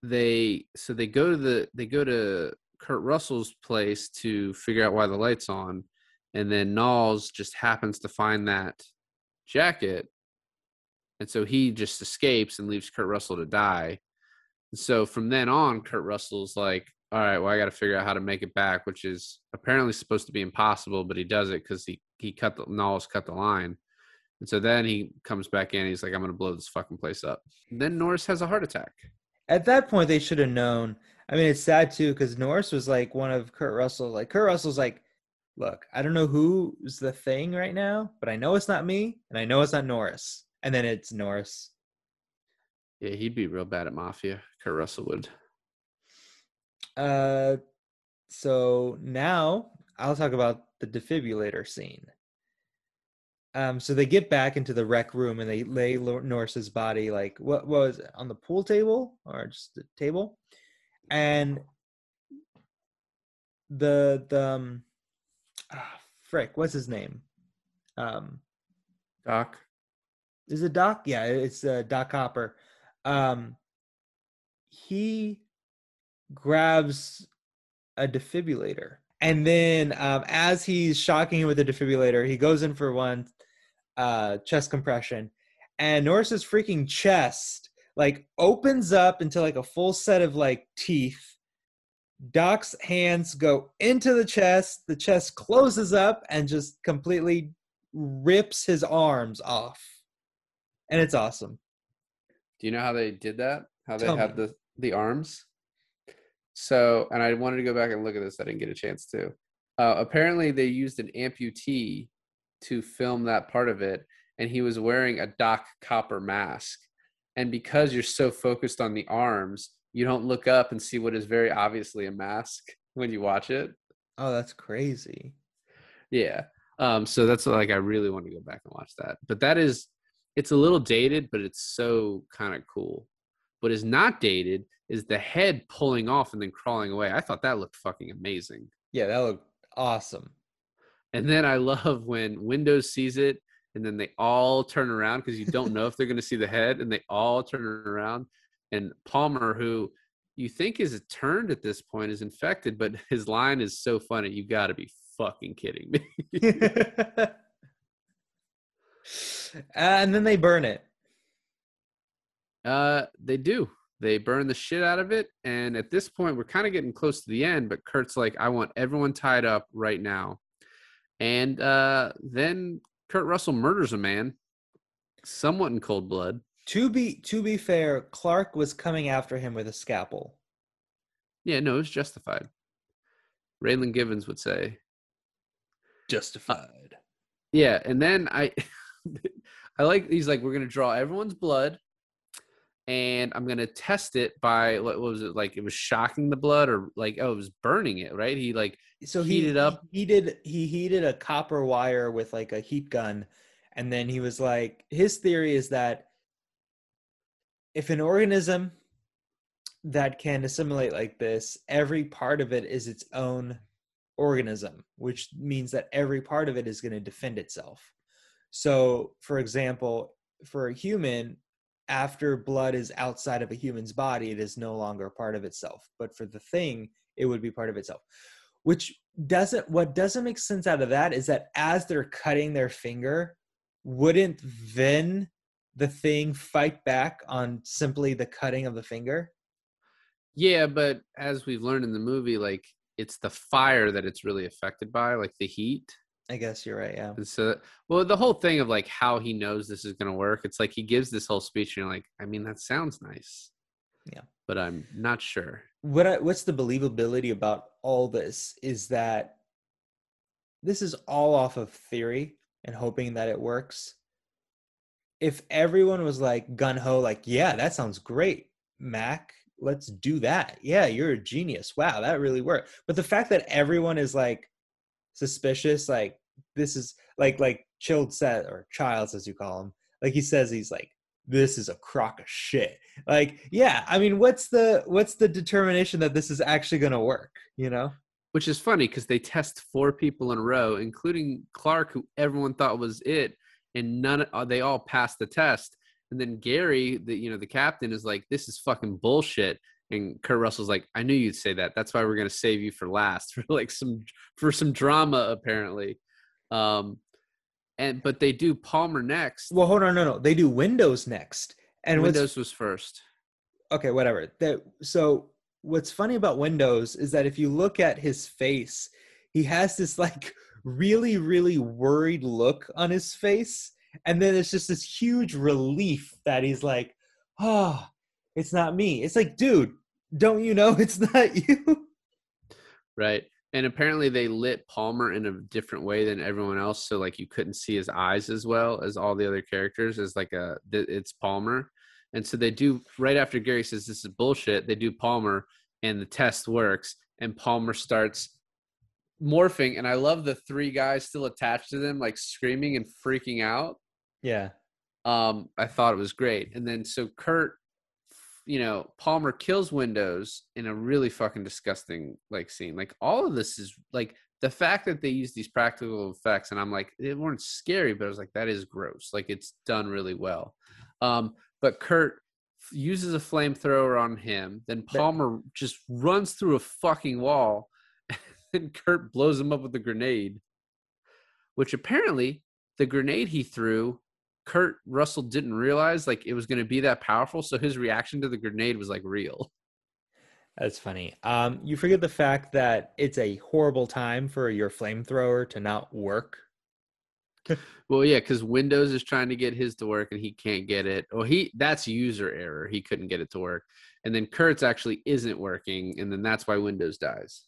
S2: they so they go to the they go to Kurt Russell's place to figure out why the light's on, and then Nauls just happens to find that jacket, and so he just escapes and leaves Kurt Russell to die. And so from then on, Kurt Russell's like, "All right, well, I got to figure out how to make it back," which is apparently supposed to be impossible, but he does it because he he cut the Nauls cut the line. And so then he comes back in. He's like, "I'm gonna blow this fucking place up." And then Norris has a heart attack
S1: at that point they should have known. I mean, it's sad too because Norris was like one of Kurt Russell. Like Kurt Russell's like, look, I don't know who's the thing right now, but I know it's not me, and I know it's not Norris. And then it's Norris.
S2: Yeah, he'd be real bad at mafia. Kurt Russell would.
S1: Uh, so now I'll talk about the defibrillator scene. Um, so they get back into the rec room and they lay Norris's body like what, what was it, on the pool table or just the table, and the the um, ah, frick, what's his name? Um,
S2: Doc.
S1: Is it Doc? Yeah, it's uh, Doc Hopper. Um, he grabs a defibrillator and then um, as he's shocking him with the defibrillator, he goes in for one, uh, chest compression, and Norris's freaking chest like opens up into like a full set of like teeth. Doc's hands go into the chest. The chest closes up and just completely rips his arms off, and it's awesome.
S2: Do you know how they did that? How they
S1: Tell
S2: have
S1: me.
S2: the the arms? So, and I wanted to go back and look at this. I didn't get a chance to. Uh, apparently, they used an amputee to film that part of it, and he was wearing a Doc Copper mask. And because you're so focused on the arms, you don't look up and see what is very obviously a mask when you watch it.
S1: Oh, that's crazy.
S2: Yeah. Um, so that's like I really want to go back and watch that. But that is it's a little dated, but it's so kind of cool. What is not dated is the head pulling off and then crawling away. I thought that looked fucking amazing.
S1: Yeah, that looked awesome.
S2: And then I love when Windows sees it and then they all turn around because you don't know if they're going to see the head and they all turn around. And Palmer, who you think is turned at this point, is infected, but his line is so funny. You got to be fucking kidding me.
S1: and then they burn it.
S2: Uh, they do. They burn the shit out of it, and at this point, we're kind of getting close to the end. But Kurt's like, "I want everyone tied up right now," and uh, then Kurt Russell murders a man, somewhat in cold blood.
S1: To be to be fair, Clark was coming after him with a scalpel.
S2: Yeah, no, it's justified. Raylan Givens would say,
S1: Justified.
S2: "Yeah," and then I, I like he's like, "We're gonna draw everyone's blood." And I'm gonna test it by what was it like? It was shocking the blood, or like oh, it was burning it, right? He like
S1: so
S2: heat
S1: he
S2: up.
S1: He heated he heated a copper wire with like a heat gun, and then he was like, his theory is that if an organism that can assimilate like this, every part of it is its own organism, which means that every part of it is going to defend itself. So, for example, for a human, after blood is outside of a human's body, it is no longer part of itself. But for the thing, it would be part of itself. Which doesn't, what doesn't make sense out of that is that as they're cutting their finger, wouldn't then the thing fight back on simply the cutting of the finger?
S2: Yeah, but as we've learned in the movie, like it's the fire that it's really affected by, like the heat.
S1: I guess you're right. Yeah.
S2: So, well, the whole thing of like how he knows this is going to work, it's like he gives this whole speech, and you're like, I mean, that sounds nice.
S1: Yeah.
S2: But I'm not sure.
S1: What I, what's the believability about all this is that this is all off of theory and hoping that it works. If everyone was like gun ho, like, yeah, that sounds great, Mac, let's do that. Yeah, you're a genius. Wow, that really worked. But the fact that everyone is like suspicious, like this is like like chilled set or childs as you call him, like he says he's like this is a crock of shit. Like, yeah, I mean, what's the what's the determination that this is actually going to work? You know?
S2: Which is funny because they test four people in a row, including Clark, who everyone thought was it, and none. uh, They all passed the test. And then Gary, the you know the captain, is like, "This is fucking bullshit." And Kurt Russell's like, "I knew you'd say that. That's why we're gonna save you for last for like some for some drama apparently." Um, and but they do Palmer next.
S1: Well, hold on, no, no, they do Windows next, and
S2: Windows was first.
S1: okay, whatever. That so what's funny about Windows is that if you look at his face, he has this like really, really worried look on his face, and then it's just this huge relief that he's like, "Oh, it's not me." It's like, dude, don't you know it's not you?
S2: Right. And apparently they lit Palmer in a different way than everyone else, so like you couldn't see his eyes as well as all the other characters. As like a it's Palmer, and so they do right after Gary says this is bullshit. They do Palmer, and the test works, and Palmer starts morphing. And I love the three guys still attached to them, like screaming and freaking out.
S1: Yeah.
S2: Um, I thought it was great. And then so Kurt, you know, Palmer kills Windows in a really fucking disgusting like scene. Like all of this is like the fact that they use these practical effects, and I'm like, they weren't scary, but I was like, that is gross. Like it's done really well. Um, but Kurt uses a flamethrower on him, then Palmer just runs through a fucking wall, and Kurt blows him up with a grenade. Which apparently the grenade he threw, Kurt Russell didn't realize like it was going to be that powerful. So his reaction to the grenade was like real.
S1: That's funny. Um, you forget the fact that it's a horrible time for your flamethrower to not work.
S2: well, yeah, because Windows is trying to get his to work and he can't get it. Or he that's user error. He couldn't get it to work. And then Kurt's actually isn't working, and then that's why Windows dies.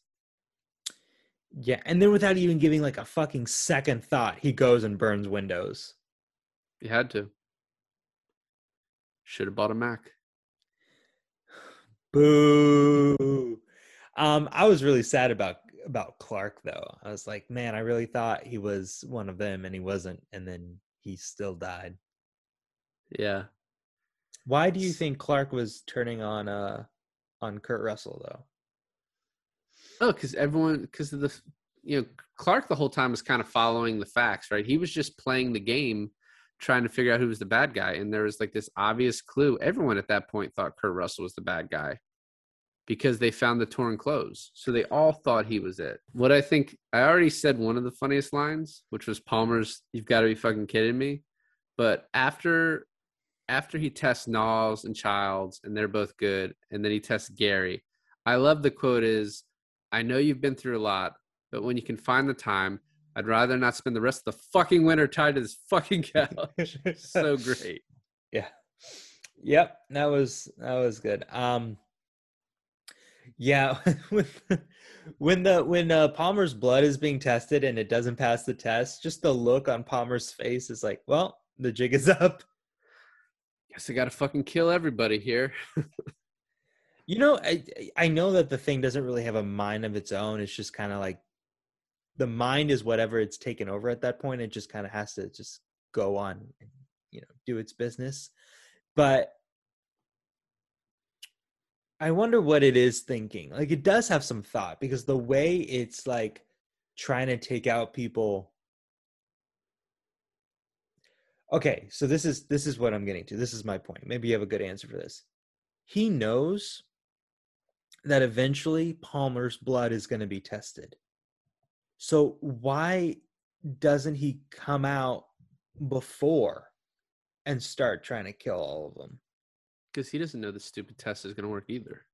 S1: Yeah, and then without even giving like a fucking second thought, he goes and burns Windows.
S2: He had to. Should have bought a Mac.
S1: Boo. Um, I was really sad about about Clark though. I was like, man, I really thought he was one of them, and he wasn't, and then he still died.
S2: Yeah.
S1: Why do you think Clark was turning on uh on Kurt Russell though?
S2: Oh, because everyone, because of the, you know, Clark the whole time was kind of following the facts, right? He was just playing the game, trying to figure out who was the bad guy, and there was like this obvious clue. Everyone at that point thought Kurt Russell was the bad guy because they found the torn clothes. So they all thought he was it. What I think I already said one of the funniest lines, which was Palmer's "You've got to be fucking kidding me." But after after he tests Nauls and Childs and they're both good, and then he tests Gary, I love the quote is, "I know you've been through a lot, but when you can find the time." I'd rather not spend the rest of the fucking winter tied to this fucking couch. so great.
S1: Yeah. Yep. That was that was good. Um yeah, when when the when uh, Palmer's blood is being tested and it doesn't pass the test, just the look on Palmer's face is like, well, the jig is up.
S2: Guess I got to fucking kill everybody here.
S1: you know, I I know that the thing doesn't really have a mind of its own. It's just kind of like the mind is whatever it's taken over at that point. It just kind of has to just go on and you know do its business. But I wonder what it is thinking. Like it does have some thought because the way it's like trying to take out people Okay, so this is this is what I'm getting to. This is my point. Maybe you have a good answer for this. He knows that eventually Palmer's blood is going to be tested. So why doesn't he come out before and start trying to kill all of them?
S2: because he doesn't know the stupid test is going to work either.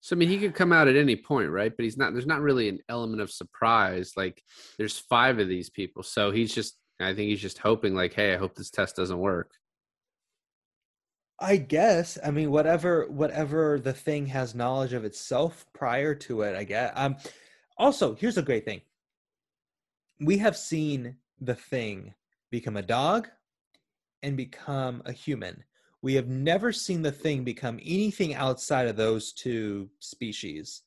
S2: So I mean, he could come out at any point, right? But he's not. There's not really an element of surprise. Like there's five of these people, so he's just. I think he's just hoping, like, hey, I hope this test doesn't work.
S1: I guess. I mean, whatever, whatever the thing has knowledge of itself prior to it. I guess. Um. Also, here's a great thing. We have seen the thing become a dog, and become a human. We have never seen the thing become anything outside of those two species.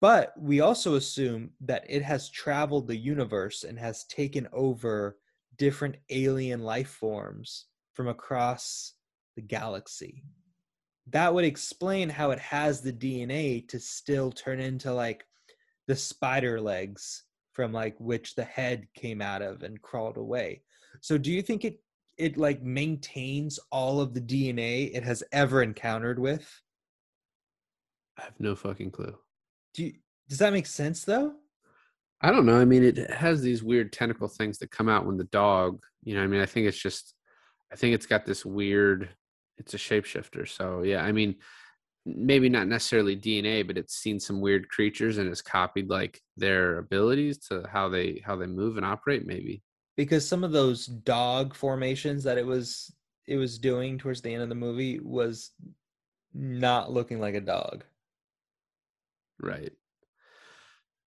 S1: But we also assume that it has traveled the universe and has taken over different alien life forms from across the galaxy. That would explain how it has the DNA to still turn into like the spider legs from like which the head came out of and crawled away. So do you think it it like maintains all of the DNA it has ever encountered with?
S2: I have no fucking clue.
S1: Do you, does that make sense though?
S2: I don't know. I mean, it has these weird tentacle things that come out when the dog, you know, I mean, I think it's just, I think it's got this weird, it's a shapeshifter. So, yeah, I mean, maybe not necessarily DNA, but it's seen some weird creatures and has copied like their abilities to how they how they move and operate. Maybe
S1: because some of those dog formations that it was it was doing towards the end of the movie was not looking like a dog.
S2: Right.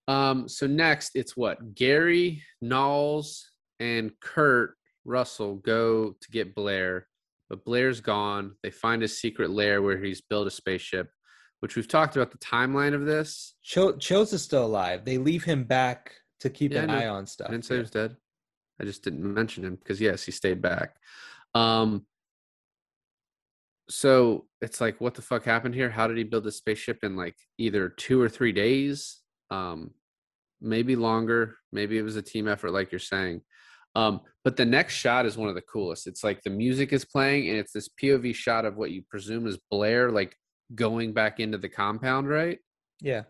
S2: Um, so next it's what? Gary, Nauls, and Kurt Russell go to get Blair, but Blair's gone. They find a secret lair where he's built a spaceship, which we've talked about the timeline of this.
S1: Cho- Chills is still alive. They leave him back to keep yeah, an eye on stuff.
S2: I didn't say yeah. he was dead. I just didn't mention him because yes, he stayed back. Um, so it's like, what the fuck happened here? How did he build a spaceship in like either two or three days? Um, maybe longer. Maybe it was a team effort, like you're saying. Um, but the next shot is one of the coolest. It's like the music is playing, and it's this POV shot of what you presume is Blair, like going back into the compound, right?
S1: Yeah.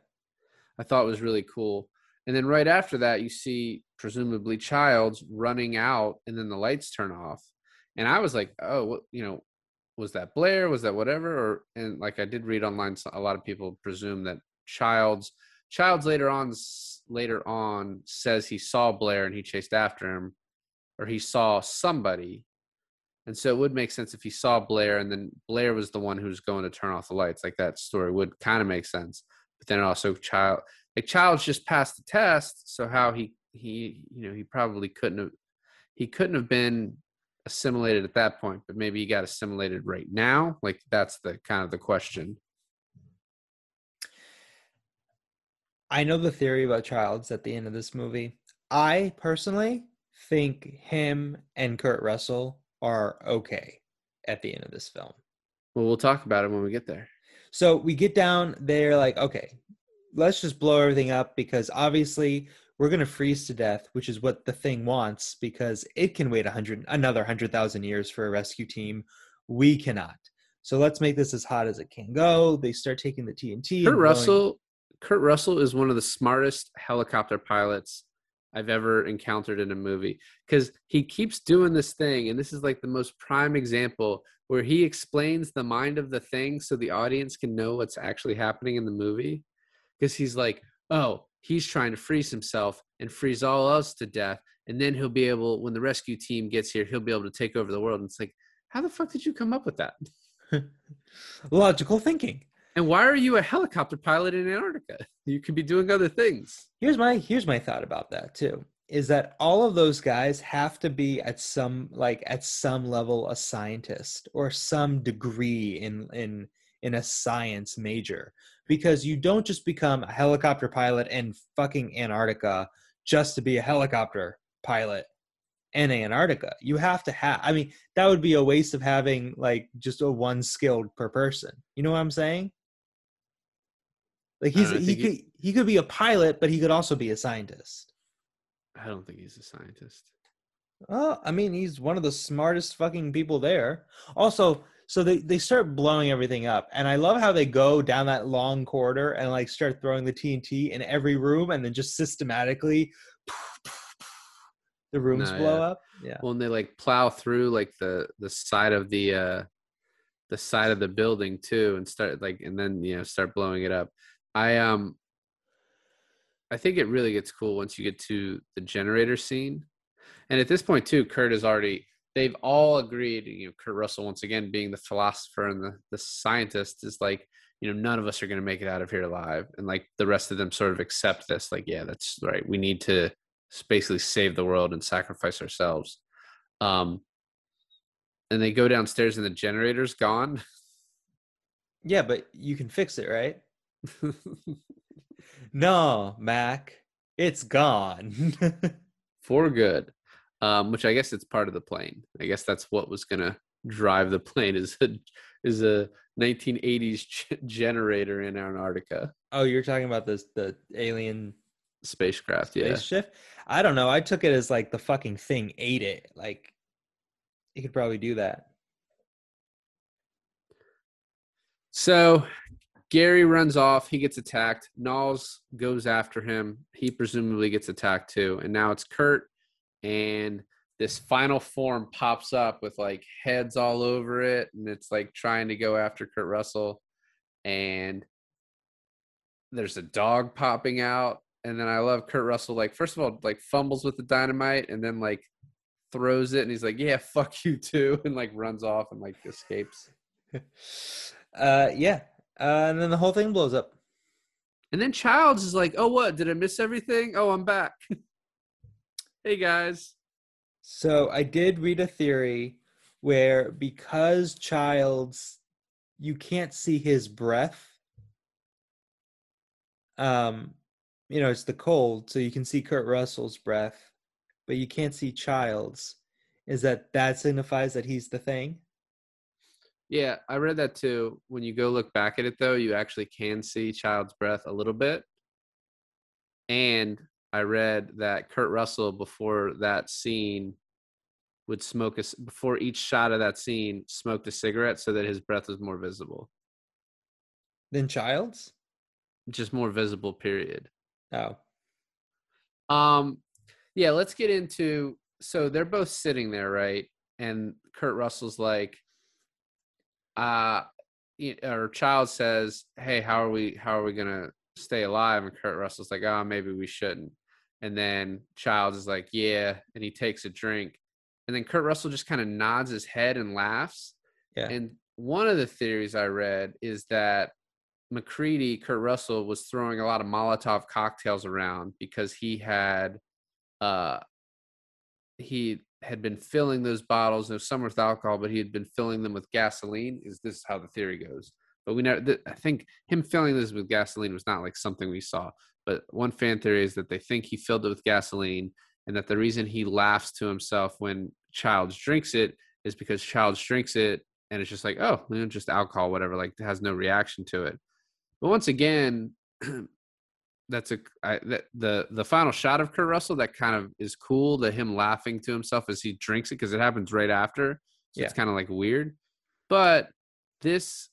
S2: I thought was really cool. And then right after that, you see presumably Childs running out, and then the lights turn off. And I was like, oh, what, you know, was that Blair? Was that whatever? Or and like I did read online, a lot of people presume that Childs, Childs later on, later on says he saw Blair and he chased after him, or he saw somebody. And so it would make sense if he saw Blair and then Blair was the one who's going to turn off the lights. Like that story would kind of make sense. But then also Child like Child's just passed the test, so how he he you know he probably couldn't have he couldn't have been assimilated at that point, but maybe he got assimilated right now. Like that's the kind of the question.
S1: I know the theory about Childs at the end of this movie. I personally think him and Kurt Russell are okay at the end of this film.
S2: Well, we'll talk about it when we get there.
S1: So we get down there, like, okay, let's just blow everything up because obviously we're going to freeze to death, which is what the thing wants because it can wait a hundred, another hundred thousand years for a rescue team. We cannot. So let's make this as hot as it can go. They start taking the TNT.
S2: Kurt Russell. Kurt Russell is one of the smartest helicopter pilots I've ever encountered in a movie because he keeps doing this thing, and this is like the most prime example where he explains the mind of the thing so the audience can know what's actually happening in the movie. Because he's like, oh, he's trying to freeze himself and freeze all us to death. And then he'll be able, when the rescue team gets here, he'll be able to take over the world. And it's like, how the fuck did you come up with that?
S1: Logical thinking.
S2: And why are you a helicopter pilot in Antarctica? You could be doing other things.
S1: Here's my here's my thought about that too. Is that all of those guys have to be at some like at some level a scientist or some degree in in in a science major because you don't just become a helicopter pilot in fucking Antarctica just to be a helicopter pilot in Antarctica. You have to have I mean that would be a waste of having like just a one skilled per person. You know what I'm saying? Like he's he could he, he could be a pilot, but he could also be a scientist.
S2: I don't think he's a scientist.
S1: Well, I mean, he's one of the smartest fucking people there. Also, so they, they start blowing everything up. And I love how they go down that long corridor and like start throwing the TNT in every room and then just systematically the rooms no, blow
S2: yeah.
S1: up.
S2: Yeah. Well, and they like plow through like the the side of the uh the side of the building too and start like and then you know start blowing it up. I um I think it really gets cool once you get to the generator scene. And at this point too, Kurt is already they've all agreed, you know, Kurt Russell once again being the philosopher and the, the scientist is like, you know, none of us are gonna make it out of here alive. And like the rest of them sort of accept this, like, yeah, that's right. We need to basically save the world and sacrifice ourselves. Um and they go downstairs and the generator's gone.
S1: Yeah, but you can fix it, right? no, Mac, it's gone
S2: for good. Um, which I guess it's part of the plane. I guess that's what was gonna drive the plane is a is a 1980s generator in Antarctica.
S1: Oh, you're talking about this the alien
S2: spacecraft, yeah.
S1: Spaceship? I don't know. I took it as like the fucking thing ate it. Like it could probably do that.
S2: So Gary runs off. He gets attacked. Nauls goes after him. He presumably gets attacked too. And now it's Kurt. And this final form pops up with like heads all over it. And it's like trying to go after Kurt Russell. And there's a dog popping out. And then I love Kurt Russell. Like, first of all, like fumbles with the dynamite and then like throws it. And he's like, yeah, fuck you too. And like runs off and like escapes.
S1: uh, yeah, uh, and then the whole thing blows up.
S2: And then Childs is like, "Oh, what? Did I miss everything? Oh, I'm back." hey guys.
S1: So I did read a theory where because Childs, you can't see his breath. Um, you know, it's the cold, so you can see Kurt Russell's breath, but you can't see Childs. Is that that signifies that he's the thing?
S2: Yeah, I read that too. When you go look back at it, though, you actually can see Child's breath a little bit. And I read that Kurt Russell, before that scene, would smoke a, before each shot of that scene, smoked a cigarette so that his breath was more visible.
S1: Than Child's?
S2: Just more visible, period.
S1: Oh.
S2: Um, yeah, let's get into. So they're both sitting there, right? And Kurt Russell's like, uh, or Child says, "Hey, how are we? How are we gonna stay alive?" And Kurt Russell's like, "Oh, maybe we shouldn't." And then Child is like, "Yeah," and he takes a drink, and then Kurt Russell just kind of nods his head and laughs.
S1: Yeah.
S2: And one of the theories I read is that MacReady, Kurt Russell, was throwing a lot of Molotov cocktails around because he had, uh, he had been filling those bottles. No, some with alcohol, but he had been filling them with gasoline. Is this how the theory goes? But we know I think him filling this with gasoline was not like something we saw. But one fan theory is that they think he filled it with gasoline, and that the reason he laughs to himself when Childs drinks it is because Childs drinks it and it's just like, oh, you know, just alcohol, whatever. Like has no reaction to it. But once again, that's a I, that, the the final shot of Kurt Russell that kind of is cool. That him laughing to himself as he drinks it because it happens right after, so it's kind of like weird. But this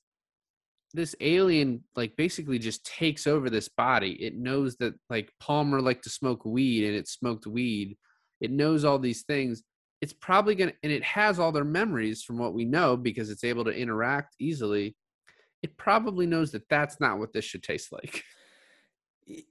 S2: this alien like basically just takes over this body. It knows that like Palmer liked to smoke weed and it smoked weed. It knows all these things. It's probably gonna and it has all their memories from what we know because it's able to interact easily. It probably knows that that's not what this should taste like.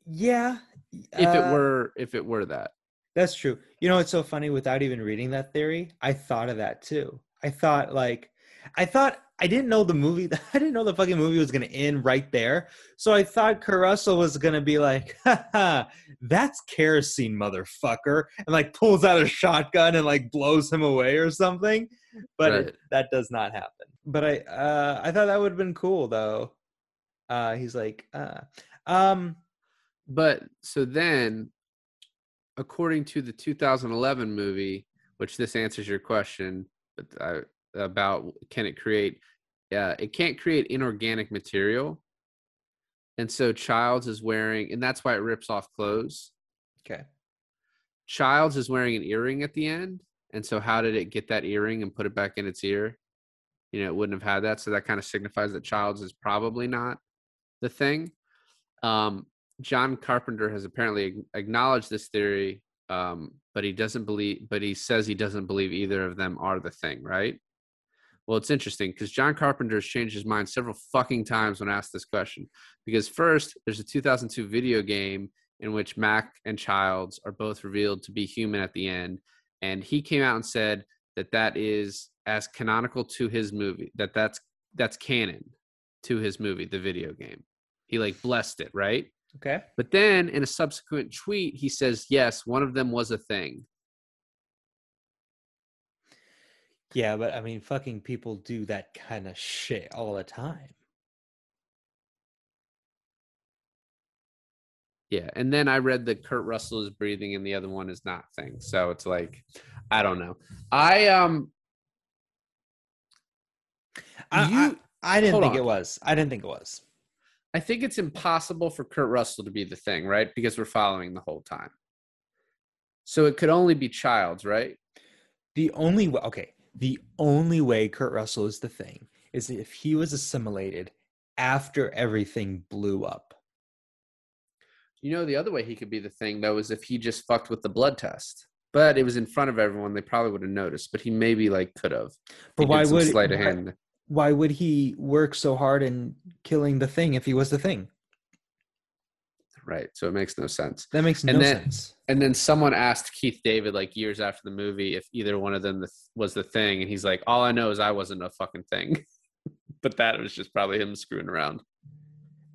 S1: Yeah.
S2: if it
S1: uh,
S2: were if it were that
S1: That's true. You know, it's so funny. Without even reading that theory, I thought of that too. I thought like, I thought I didn't know the movie. I didn't know the fucking movie was gonna end right there. So I thought Russell was gonna be like, "Haha, that's kerosene, motherfucker," and like pulls out a shotgun and like blows him away or something. But it- that does not happen. But I, uh, I thought that would have been cool though. Uh, he's like, uh, um,
S2: but so then according to the 2011 movie which this answers your question but I, about can it create yeah it can't create inorganic material. And so childs is wearing and that's why it rips off clothes.
S1: Okay.
S2: childs is wearing an earring at the end and so how did it get that earring and put it back in its ear? You know it wouldn't have had that so that kind of signifies that childs is probably not the thing. Um john carpenter has apparently acknowledged this theory um but he doesn't believe but he says he doesn't believe either of them are the thing right? Well it's interesting because john carpenter has changed his mind several fucking times when asked this question because first there's a 2002 video game in which mac and childs are both revealed to be human at the end and he came out and said that that is as canonical to his movie that that's that's canon to his movie the video game. He like blessed it right
S1: Okay.
S2: but then in a subsequent tweet he says yes one of them was a thing
S1: Yeah, but I mean, fucking people do that kind of shit all the time.
S2: yeah and then i read that kurt russell is breathing and the other one is not thing so it's like i don't know i um
S1: I,
S2: You-
S1: I, I didn't think
S2: on.
S1: it was. I didn't think it was.
S2: I think it's impossible for Kurt Russell to be the thing, right? Because we're following the whole time. So it could only be Childs, right?
S1: The only way, okay, the only way Kurt Russell is the thing is if he was assimilated after everything blew up.
S2: You know, the other way he could be the thing though is if he just fucked with the blood test. But it was in front of everyone; they probably would have noticed. But he maybe like could have.
S1: But why would
S2: sleight of hand?
S1: Why would he work so hard in killing the thing if he was the thing?
S2: Right. So it makes no sense.
S1: That makes no
S2: And then-
S1: sense.
S2: And then someone asked Keith David like years after the movie if either one of them was the thing, and he's like, "All I know is I wasn't a fucking thing." but that was just probably him screwing around.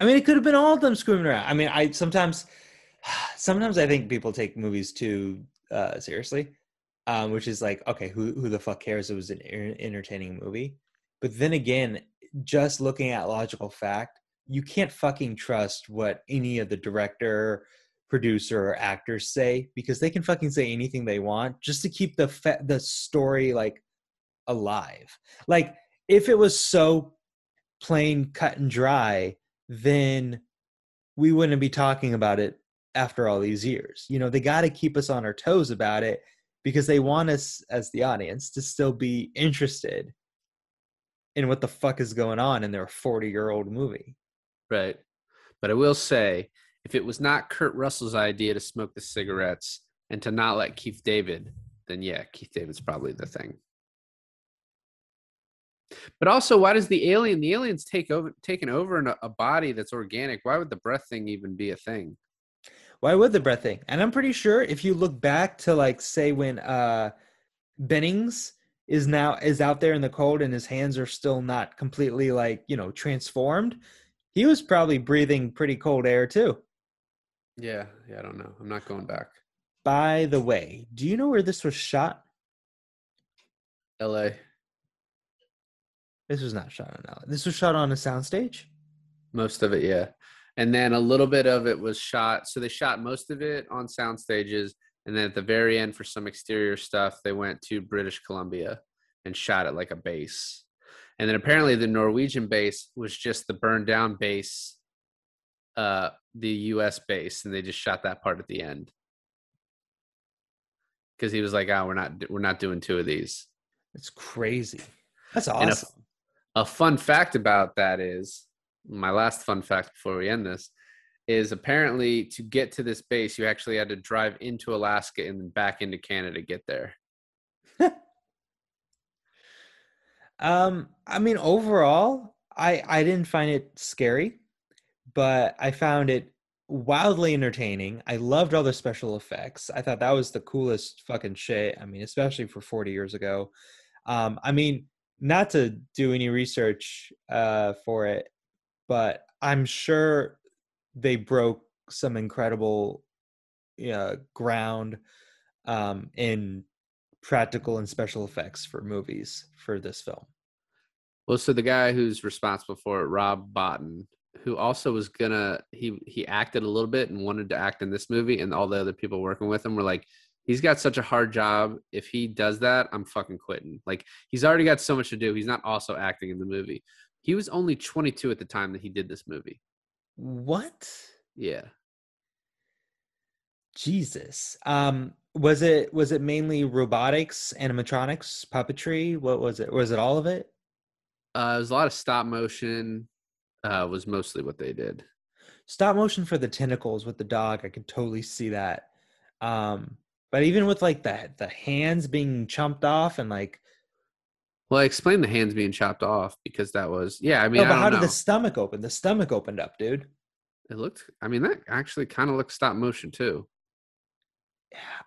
S1: I mean, it could have been all of them screwing around. I mean, I sometimes, sometimes I think people take movies too uh, seriously, um, which is like, okay, who who the fuck cares? It was an er- entertaining movie, but then again, just looking at logical fact, you can't fucking trust what any of the director, producer, or actors say because they can fucking say anything they want just to keep the the story like alive. Like if it was so plain cut and dry then we wouldn't be talking about it after all these years. You know, they got to keep us on our toes about it because they want us as the audience to still be interested in what the fuck is going on in their 40 year old movie.
S2: Right. But I will say, if it was not Kurt Russell's idea to smoke the cigarettes and to not let Keith David, then yeah, Keith David's probably the thing. But also, why does the alien? The aliens take over, taken over in a, a body that's organic. Why would the breath thing even be a thing?
S1: Why would the breath thing? And I'm pretty sure if you look back to like say when uh Bennings is now is out there in the cold and his hands are still not completely like, you know, transformed, he was probably breathing pretty cold air too.
S2: Yeah, yeah, I don't know. I'm not going back.
S1: By the way, do you know where this was shot?
S2: L.A.
S1: This was not shot on LA. This was shot on a soundstage.
S2: Most of it, yeah. And then a little bit of it was shot. So they shot most of it on sound stages, and then at the very end, for some exterior stuff, they went to British Columbia and shot it like a base. And then apparently the Norwegian base was just the burned down base, uh, the U.S. base, and they just shot that part at the end because he was like, "Oh, we're not we're not doing two of these."
S1: It's crazy. That's
S2: And a-
S1: awesome.
S2: A fun fact about that is my last fun fact before we end this is apparently to get to this base, you actually had to drive into Alaska and then back into Canada to get there.
S1: Um, I mean, overall, I I didn't find it scary, but I found it wildly entertaining. I loved all the special effects. I thought that was the coolest fucking shit. I mean, especially for 40 years ago. Um, I mean, not to do any research uh for it, but I'm sure they broke some incredible uh, ground um in practical and special effects for movies for this film.
S2: Well, so the guy who's responsible for it, Rob Bottin, who also was gonna he he acted a little bit and wanted to act in this movie, and all the other people working with him were like, he's got such a hard job. If he does that, I'm fucking quitting. Like he's already got so much to do. He's not also acting in the movie. He was only 22 at the time that he did this movie.
S1: What?
S2: Yeah.
S1: Jesus. Um was it was it mainly robotics, animatronics, puppetry? What was it? Was it all of it?
S2: Uh, it was a lot of stop motion. Uh, was mostly what they did.
S1: Stop motion for the tentacles with the dog, I could totally see that. Um but even with like the the hands being chomped off and like
S2: Well, I explained the hands being chopped off because that was yeah. I mean,
S1: no, but how
S2: know.
S1: did the stomach open? The stomach opened up, dude.
S2: It looked. I mean, that actually kind of looked stop motion too.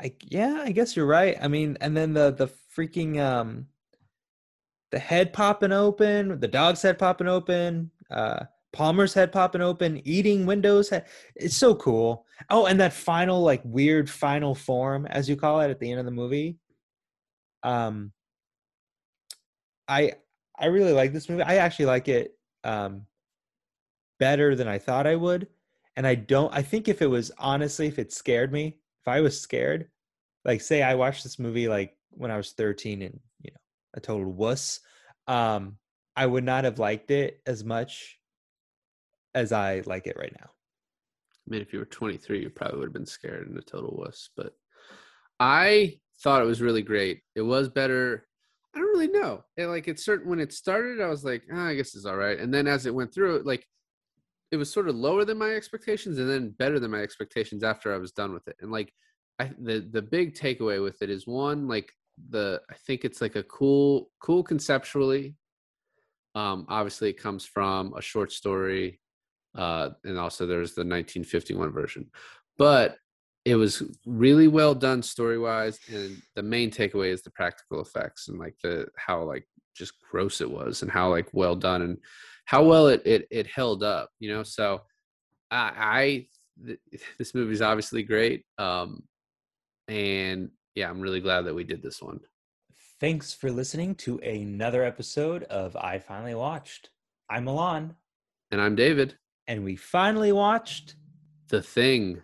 S1: I yeah, I guess you're right. I mean, and then the the freaking um the head popping open, the dog's head popping open, uh Palmer's head popping open, eating Windows head. It's so cool. Oh, and that final like weird final form as you call it at the end of the movie. Um I I really like this movie. I actually like it um better than I thought I would. And I don't I think if it was honestly if it scared me, if I was scared, like say I watched this movie like when I was 13 and you know a total wuss, um, I would not have liked it as much as I like it right now.
S2: I mean, if you were 23, you probably would have been scared and a total wuss. But I thought it was really great. It was better. I don't really know. It, like it's certain when it started, I was like, "Ah, I guess it's all right. And then as it went through, like it was sort of lower than my expectations, and then better than my expectations after I was done with it. And like, I the the big takeaway with it is one, like the I think it's like a cool cool conceptually. Um, obviously, it comes from a short story uh, and also there's the 1951 version. But it was really well done story wise, and the main takeaway is the practical effects and like the how like just gross it was and how like well done and how well it it, it held up. You know, so I, I th- this movie is obviously great, um, and yeah, I'm really glad that we did this one.
S1: Thanks for listening to another episode of I Finally Watched. I'm Milan,
S2: And I'm David.
S1: and we finally watched
S2: The thing.